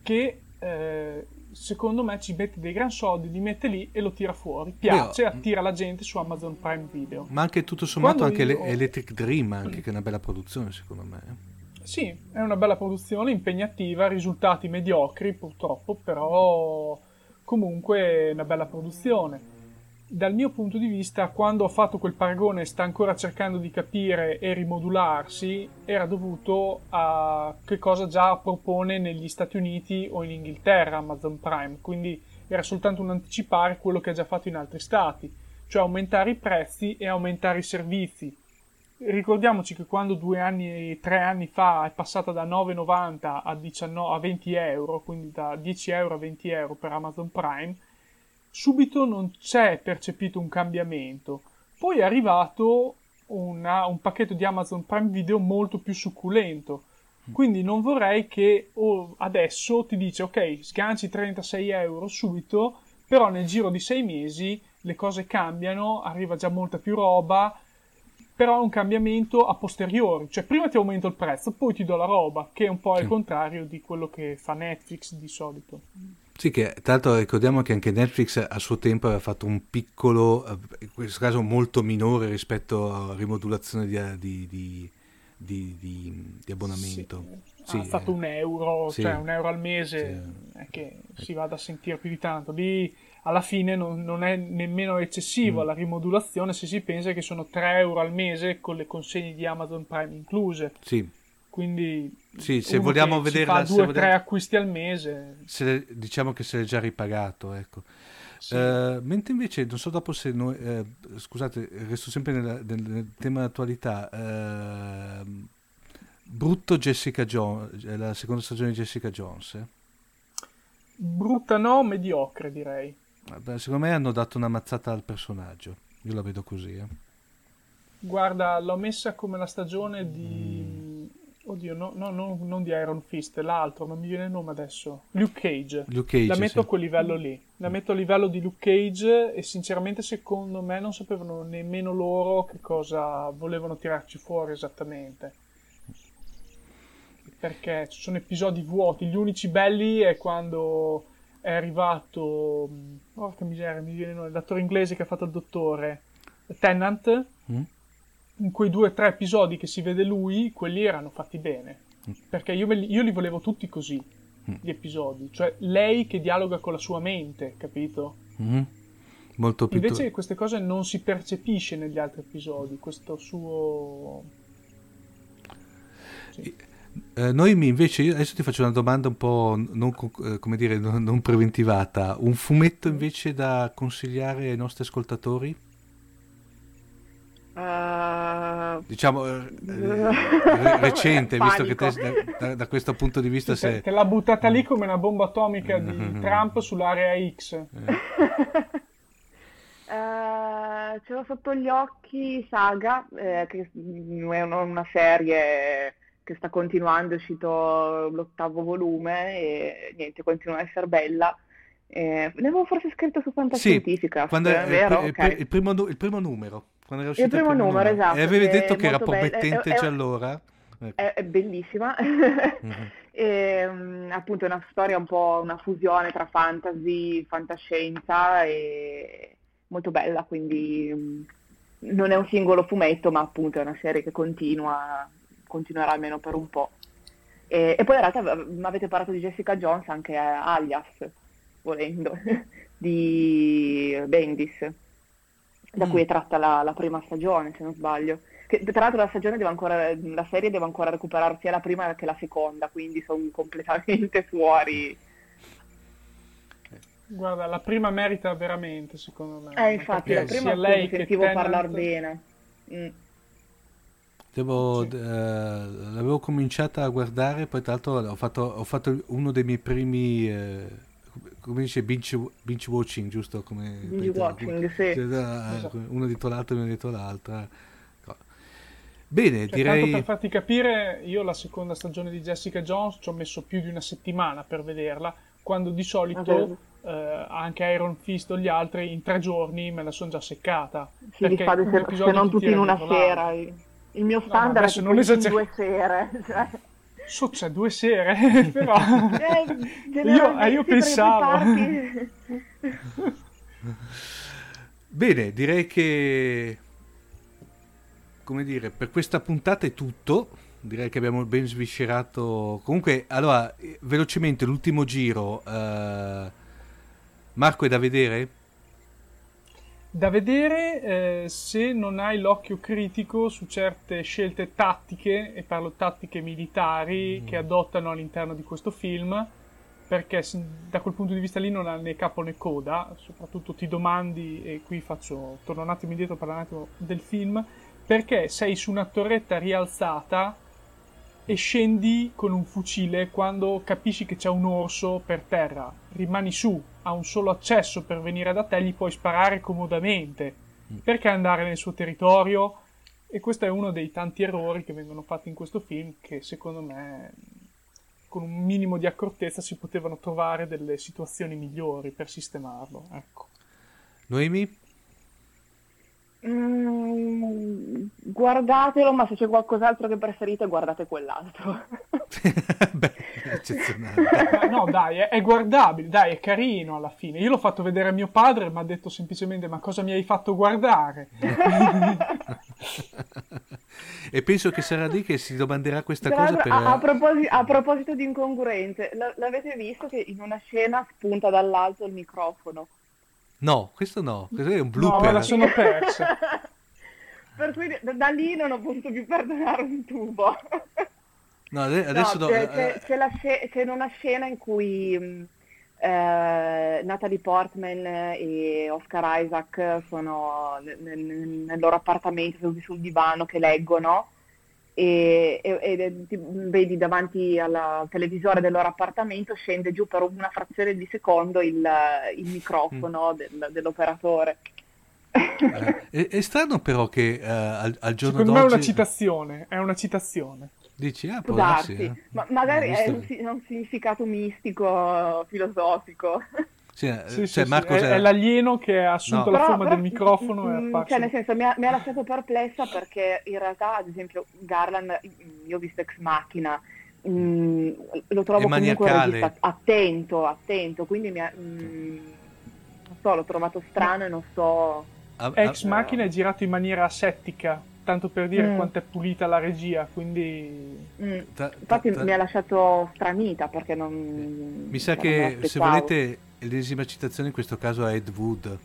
che eh, secondo me ci mette dei gran soldi, li mette lì e lo tira fuori. Piace, Io, attira la gente su Amazon Prime Video. Ma anche tutto sommato Quando anche io... Electric Dream, anche, che è una bella produzione, secondo me. Sì, è una bella produzione, impegnativa, risultati mediocri purtroppo, però comunque una bella produzione. Dal mio punto di vista, quando ho fatto quel paragone sta ancora cercando di capire e rimodularsi, era dovuto a che cosa già propone negli Stati Uniti o in Inghilterra Amazon Prime, quindi era soltanto un anticipare quello che ha già fatto in altri stati, cioè aumentare i prezzi e aumentare i servizi. Ricordiamoci che quando due anni, tre anni fa è passata da 9,90 a, 19, a 20 euro, quindi da 10 euro a 20 euro per Amazon Prime, subito non c'è percepito un cambiamento. Poi è arrivato una, un pacchetto di Amazon Prime Video molto più succulento. Quindi non vorrei che oh, adesso ti dice ok, sganci 36 euro subito, però nel giro di sei mesi le cose cambiano, arriva già molta più roba, però è un cambiamento a posteriori, cioè prima ti aumento il prezzo, poi ti do la roba, che è un po' sì. il contrario di quello che fa Netflix di solito. Sì, che tra l'altro ricordiamo che anche Netflix a suo tempo aveva fatto un piccolo, in questo caso molto minore rispetto a rimodulazione di, di, di, di abbonamento. Sì. Sì, ha fatto un euro, cioè un euro al mese, sì. è che si vada a sentire più di tanto. Lì alla fine non, non è nemmeno eccessivo mm. la rimodulazione se si pensa che sono 3 euro al mese con le consegne di Amazon Prime incluse. Sì. Quindi sì, se vogliamo vedere fa due o tre acquisti al mese. Le, diciamo che se l'è già ripagato, ecco. Sì. Uh, mentre invece, non so dopo se noi, eh, scusate, resto sempre nel, nel, nel tema dell'attualità. Uh, brutto Jessica Jones, la seconda stagione di Jessica Jones. Eh? Brutta no, mediocre direi. Secondo me hanno dato una mazzata al personaggio. Io la vedo così. Eh. Guarda, l'ho messa come la stagione di. Mm. Oddio, no, no, no, non di Iron Fist, l'altro, non mi viene il nome adesso. Luke Cage. Luke Cage la metto sì. a quel livello lì. La metto a livello di Luke Cage e sinceramente secondo me non sapevano nemmeno loro che cosa volevano tirarci fuori esattamente. Perché ci sono episodi vuoti. Gli unici belli è quando è arrivato. Porca miseria, mi viene nome. L'attore inglese che ha fatto il dottore. Tennant. Mm? In quei due o tre episodi che si vede lui, quelli erano fatti bene. Mm. Perché io, li, io li volevo tutti così. Mm. Gli episodi. Cioè, lei che dialoga con la sua mente, capito? Mm. Molto più. Invece queste cose non si percepisce negli altri episodi. Questo suo. Sì. Eh, noi invece, adesso ti faccio una domanda un po' non, eh, come dire, non, non, preventivata. Un fumetto invece da consigliare ai nostri ascoltatori? Uh, diciamo eh, recente, visto che te, da, da, questo punto di vista sì, sei... Te l'ha buttata lì come una bomba atomica di Trump sull'area X. Eh. Uh, ce l'ho sotto gli occhi Saga, eh, che è una serie che sta continuando, è uscito l'ottavo volume e niente, continua a essere bella. Eh, ne avevo forse scritto su Fantascientifica, sì, quando è, vero? Il, okay. il, primo, il, primo, numero. Quando era il primo, il primo numero, numero, esatto. E avevi detto che era promettente già allora. Ecco. È, è, bellissima. mm-hmm. e, um, appunto è una storia un po' una fusione tra fantasy, fantascienza e molto bella, quindi um, non è un singolo fumetto, ma appunto è una serie che continua continuerà almeno per un po'. E, e poi in realtà mi avete parlato di Jessica Jones anche Alias, volendo, di Bendis, da mm. cui è tratta la, la, prima stagione, se non sbaglio. Che, tra l'altro la, stagione deve ancora, la serie deve ancora recuperare sia la prima che la seconda, quindi sono completamente fuori. Guarda, la prima merita veramente, secondo me. Eh, infatti, la prima lei sentivo parlare bene. Mm. Devo, sì. eh, l'avevo cominciata a guardare, poi tra l'altro ho fatto, ho fatto uno dei miei primi, eh, come dice, binge, binge, watching, giusto? Come, binge watching, sì. Cioè. Uno dietro l'altro, uno dietro l'altra. Bene, cioè, direi... Tanto per farti capire, io la seconda stagione di Jessica Jones ci ho messo più di una settimana per vederla, quando di solito okay. eh, anche Iron Fist o gli altri in tre giorni me la sono già seccata. Sì, perché se, se non tutti in una sera. Il mio standard no, è non esager- due sere. Cioè. So, c'è due sere, però eh, io, eh, io pensavo. Bene, direi che come dire, per questa puntata è tutto. Direi che abbiamo ben sviscerato. Comunque, allora, velocemente l'ultimo giro. Uh, Marco è da vedere? Da vedere eh, se non hai l'occhio critico su certe scelte tattiche, e parlo tattiche militari, mm. che adottano all'interno di questo film, perché da quel punto di vista lì non ha né capo né coda, soprattutto ti domandi, e qui faccio, torno un attimo indietro per un attimo del film, perché sei su una torretta rialzata e scendi con un fucile quando capisci che c'è un orso per terra, rimani su, ha un solo accesso per venire da te, gli puoi sparare comodamente, mm. perché andare nel suo territorio? E questo è uno dei tanti errori che vengono fatti in questo film che secondo me con un minimo di accortezza si potevano trovare delle situazioni migliori per sistemarlo. Ecco. Noemi? Mm, guardatelo, ma se c'è qualcos'altro che preferite, guardate quell'altro. Beh, eccezionale. no, dai, è, è, guardabile, dai, è carino alla fine. Io l'ho fatto vedere a mio padre e mi ha detto semplicemente: Ma cosa mi hai fatto guardare? e penso che sarà lì che si domanderà questa Tra cosa. Per... A, a, proposito, a, proposito, di incongruenze, l- l'avete visto che in una scena spunta dall'alto il microfono? No, questo no, questo è un blooper. No, me la sono persa. per cui da, da, lì non ho potuto più perdonare un tubo. no, adesso no, c'è, c'è, c'è, sc- c'è, una scena in cui mm, eh, Natalie Portman e Oscar Isaac sono nel, nel loro appartamento seduti sul divano che leggono e, e, e ti, vedi davanti al televisore del loro appartamento scende giù per una frazione di secondo il, il microfono mm. del, dell'operatore. Eh, è, è, strano però che uh, al, al, giorno Secondo d'oggi... me è una citazione, è una citazione. Dici, ah, può darsi. Eh. Ma magari è un, un significato mistico, filosofico. Sì, eh, sì, cioè, sì, Marco sì. È, è, l'alieno che ha assunto no. la forma però, del microfono mh, e mm, Cioè, nel senso, mi ha, mi ha, lasciato perplessa perché in realtà, ad esempio, Garland, io ho visto Ex Machina, mh, mm, lo trovo comunque un regista attento, attento, quindi mi ha, mh, mm, non so, l'ho trovato strano e non so... Ex Machina è girato in maniera asettica, tanto per dire mm. quanto è pulita la regia, quindi... Mm. Infatti mi ha lasciato stranita perché non... Mi sa che se volete l'ennesima citazione in questo caso è Ed Wood.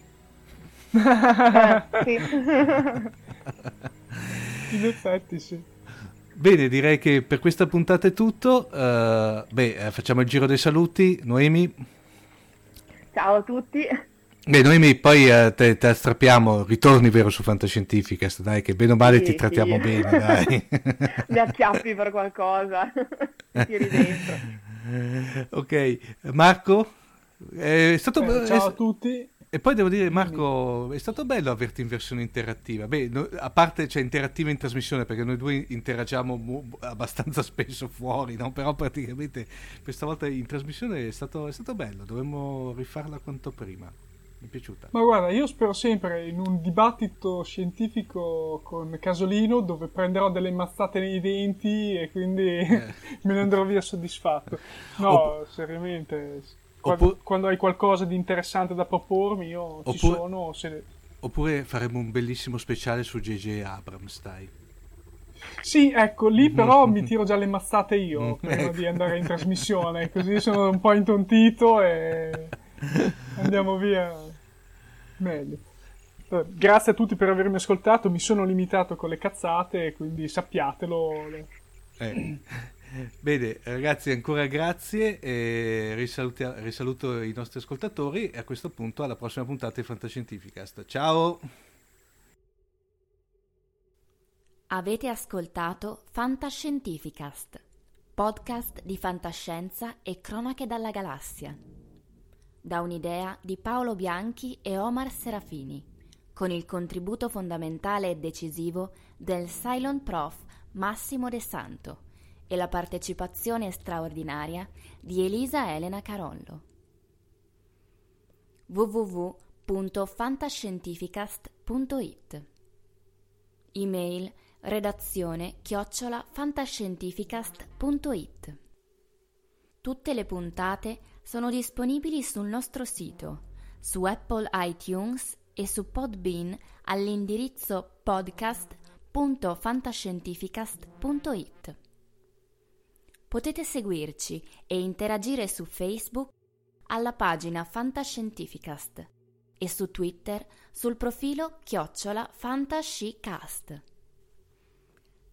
eh, sì. in effetti sì. Bene, direi che per questa puntata è tutto. Uh, beh, eh, facciamo il giro dei saluti. Noemi. Ciao a tutti. Beh, Noemi, poi uh, te, te strappiamo, ritorni vero su Fantascientificast, dai, che bene o male sì, ti trattiamo sì. bene, dai. Mi acchiappi per qualcosa, tiri dentro. Ok, Marco? È stato, eh, ciao a tutti. E poi devo dire, Marco, è stato bello averti in versione interattiva. Beh, no, a parte cioè, interattiva in trasmissione, perché noi due interagiamo mu- abbastanza spesso fuori, no? però praticamente questa volta in trasmissione è stato, è stato bello. Dovremmo rifarla quanto prima. Mi è piaciuta. Ma guarda, io spero sempre in un dibattito scientifico con Casolino dove prenderò delle mazzate nei denti e quindi eh. me ne andrò via soddisfatto. No, Opp- seriamente Oppure... quando, hai qualcosa di interessante da propormi, io Oppure... ci sono. Se... Oppure faremo un bellissimo speciale su JJ Abrams, dai. Sì, ecco, lì però mi tiro già le mazzate io prima ecco. di andare in trasmissione, così sono un po' intontito e andiamo via meglio. Grazie a tutti per avermi ascoltato, mi sono limitato con le cazzate, quindi sappiatelo. Eh. Bene, ragazzi, ancora grazie. E risaluto i nostri ascoltatori. E a questo punto, alla prossima puntata di Fantascientificast. Ciao! Avete ascoltato Fantascientificast, podcast di fantascienza e cronache dalla galassia. Da un'idea di Paolo Bianchi e Omar Serafini, con il contributo fondamentale e decisivo del Cylon Prof Massimo De Santo e la partecipazione straordinaria di Elisa Elena Carollo. www.fantascientificast.it Email redazione chiocciola fantascientificast.it Tutte le puntate sono disponibili sul nostro sito, su Apple iTunes e su Podbean all'indirizzo podcast.fantascientificast.it Potete seguirci e interagire su Facebook alla pagina Fantascientificast e su Twitter sul profilo chiocciola Fantascicast.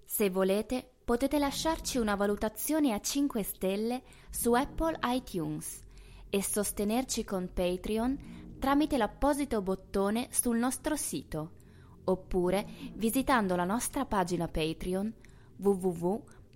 Se volete potete lasciarci una valutazione a 5 stelle su Apple iTunes e sostenerci con Patreon tramite l'apposito bottone sul nostro sito oppure visitando la nostra pagina Patreon www.patreon.com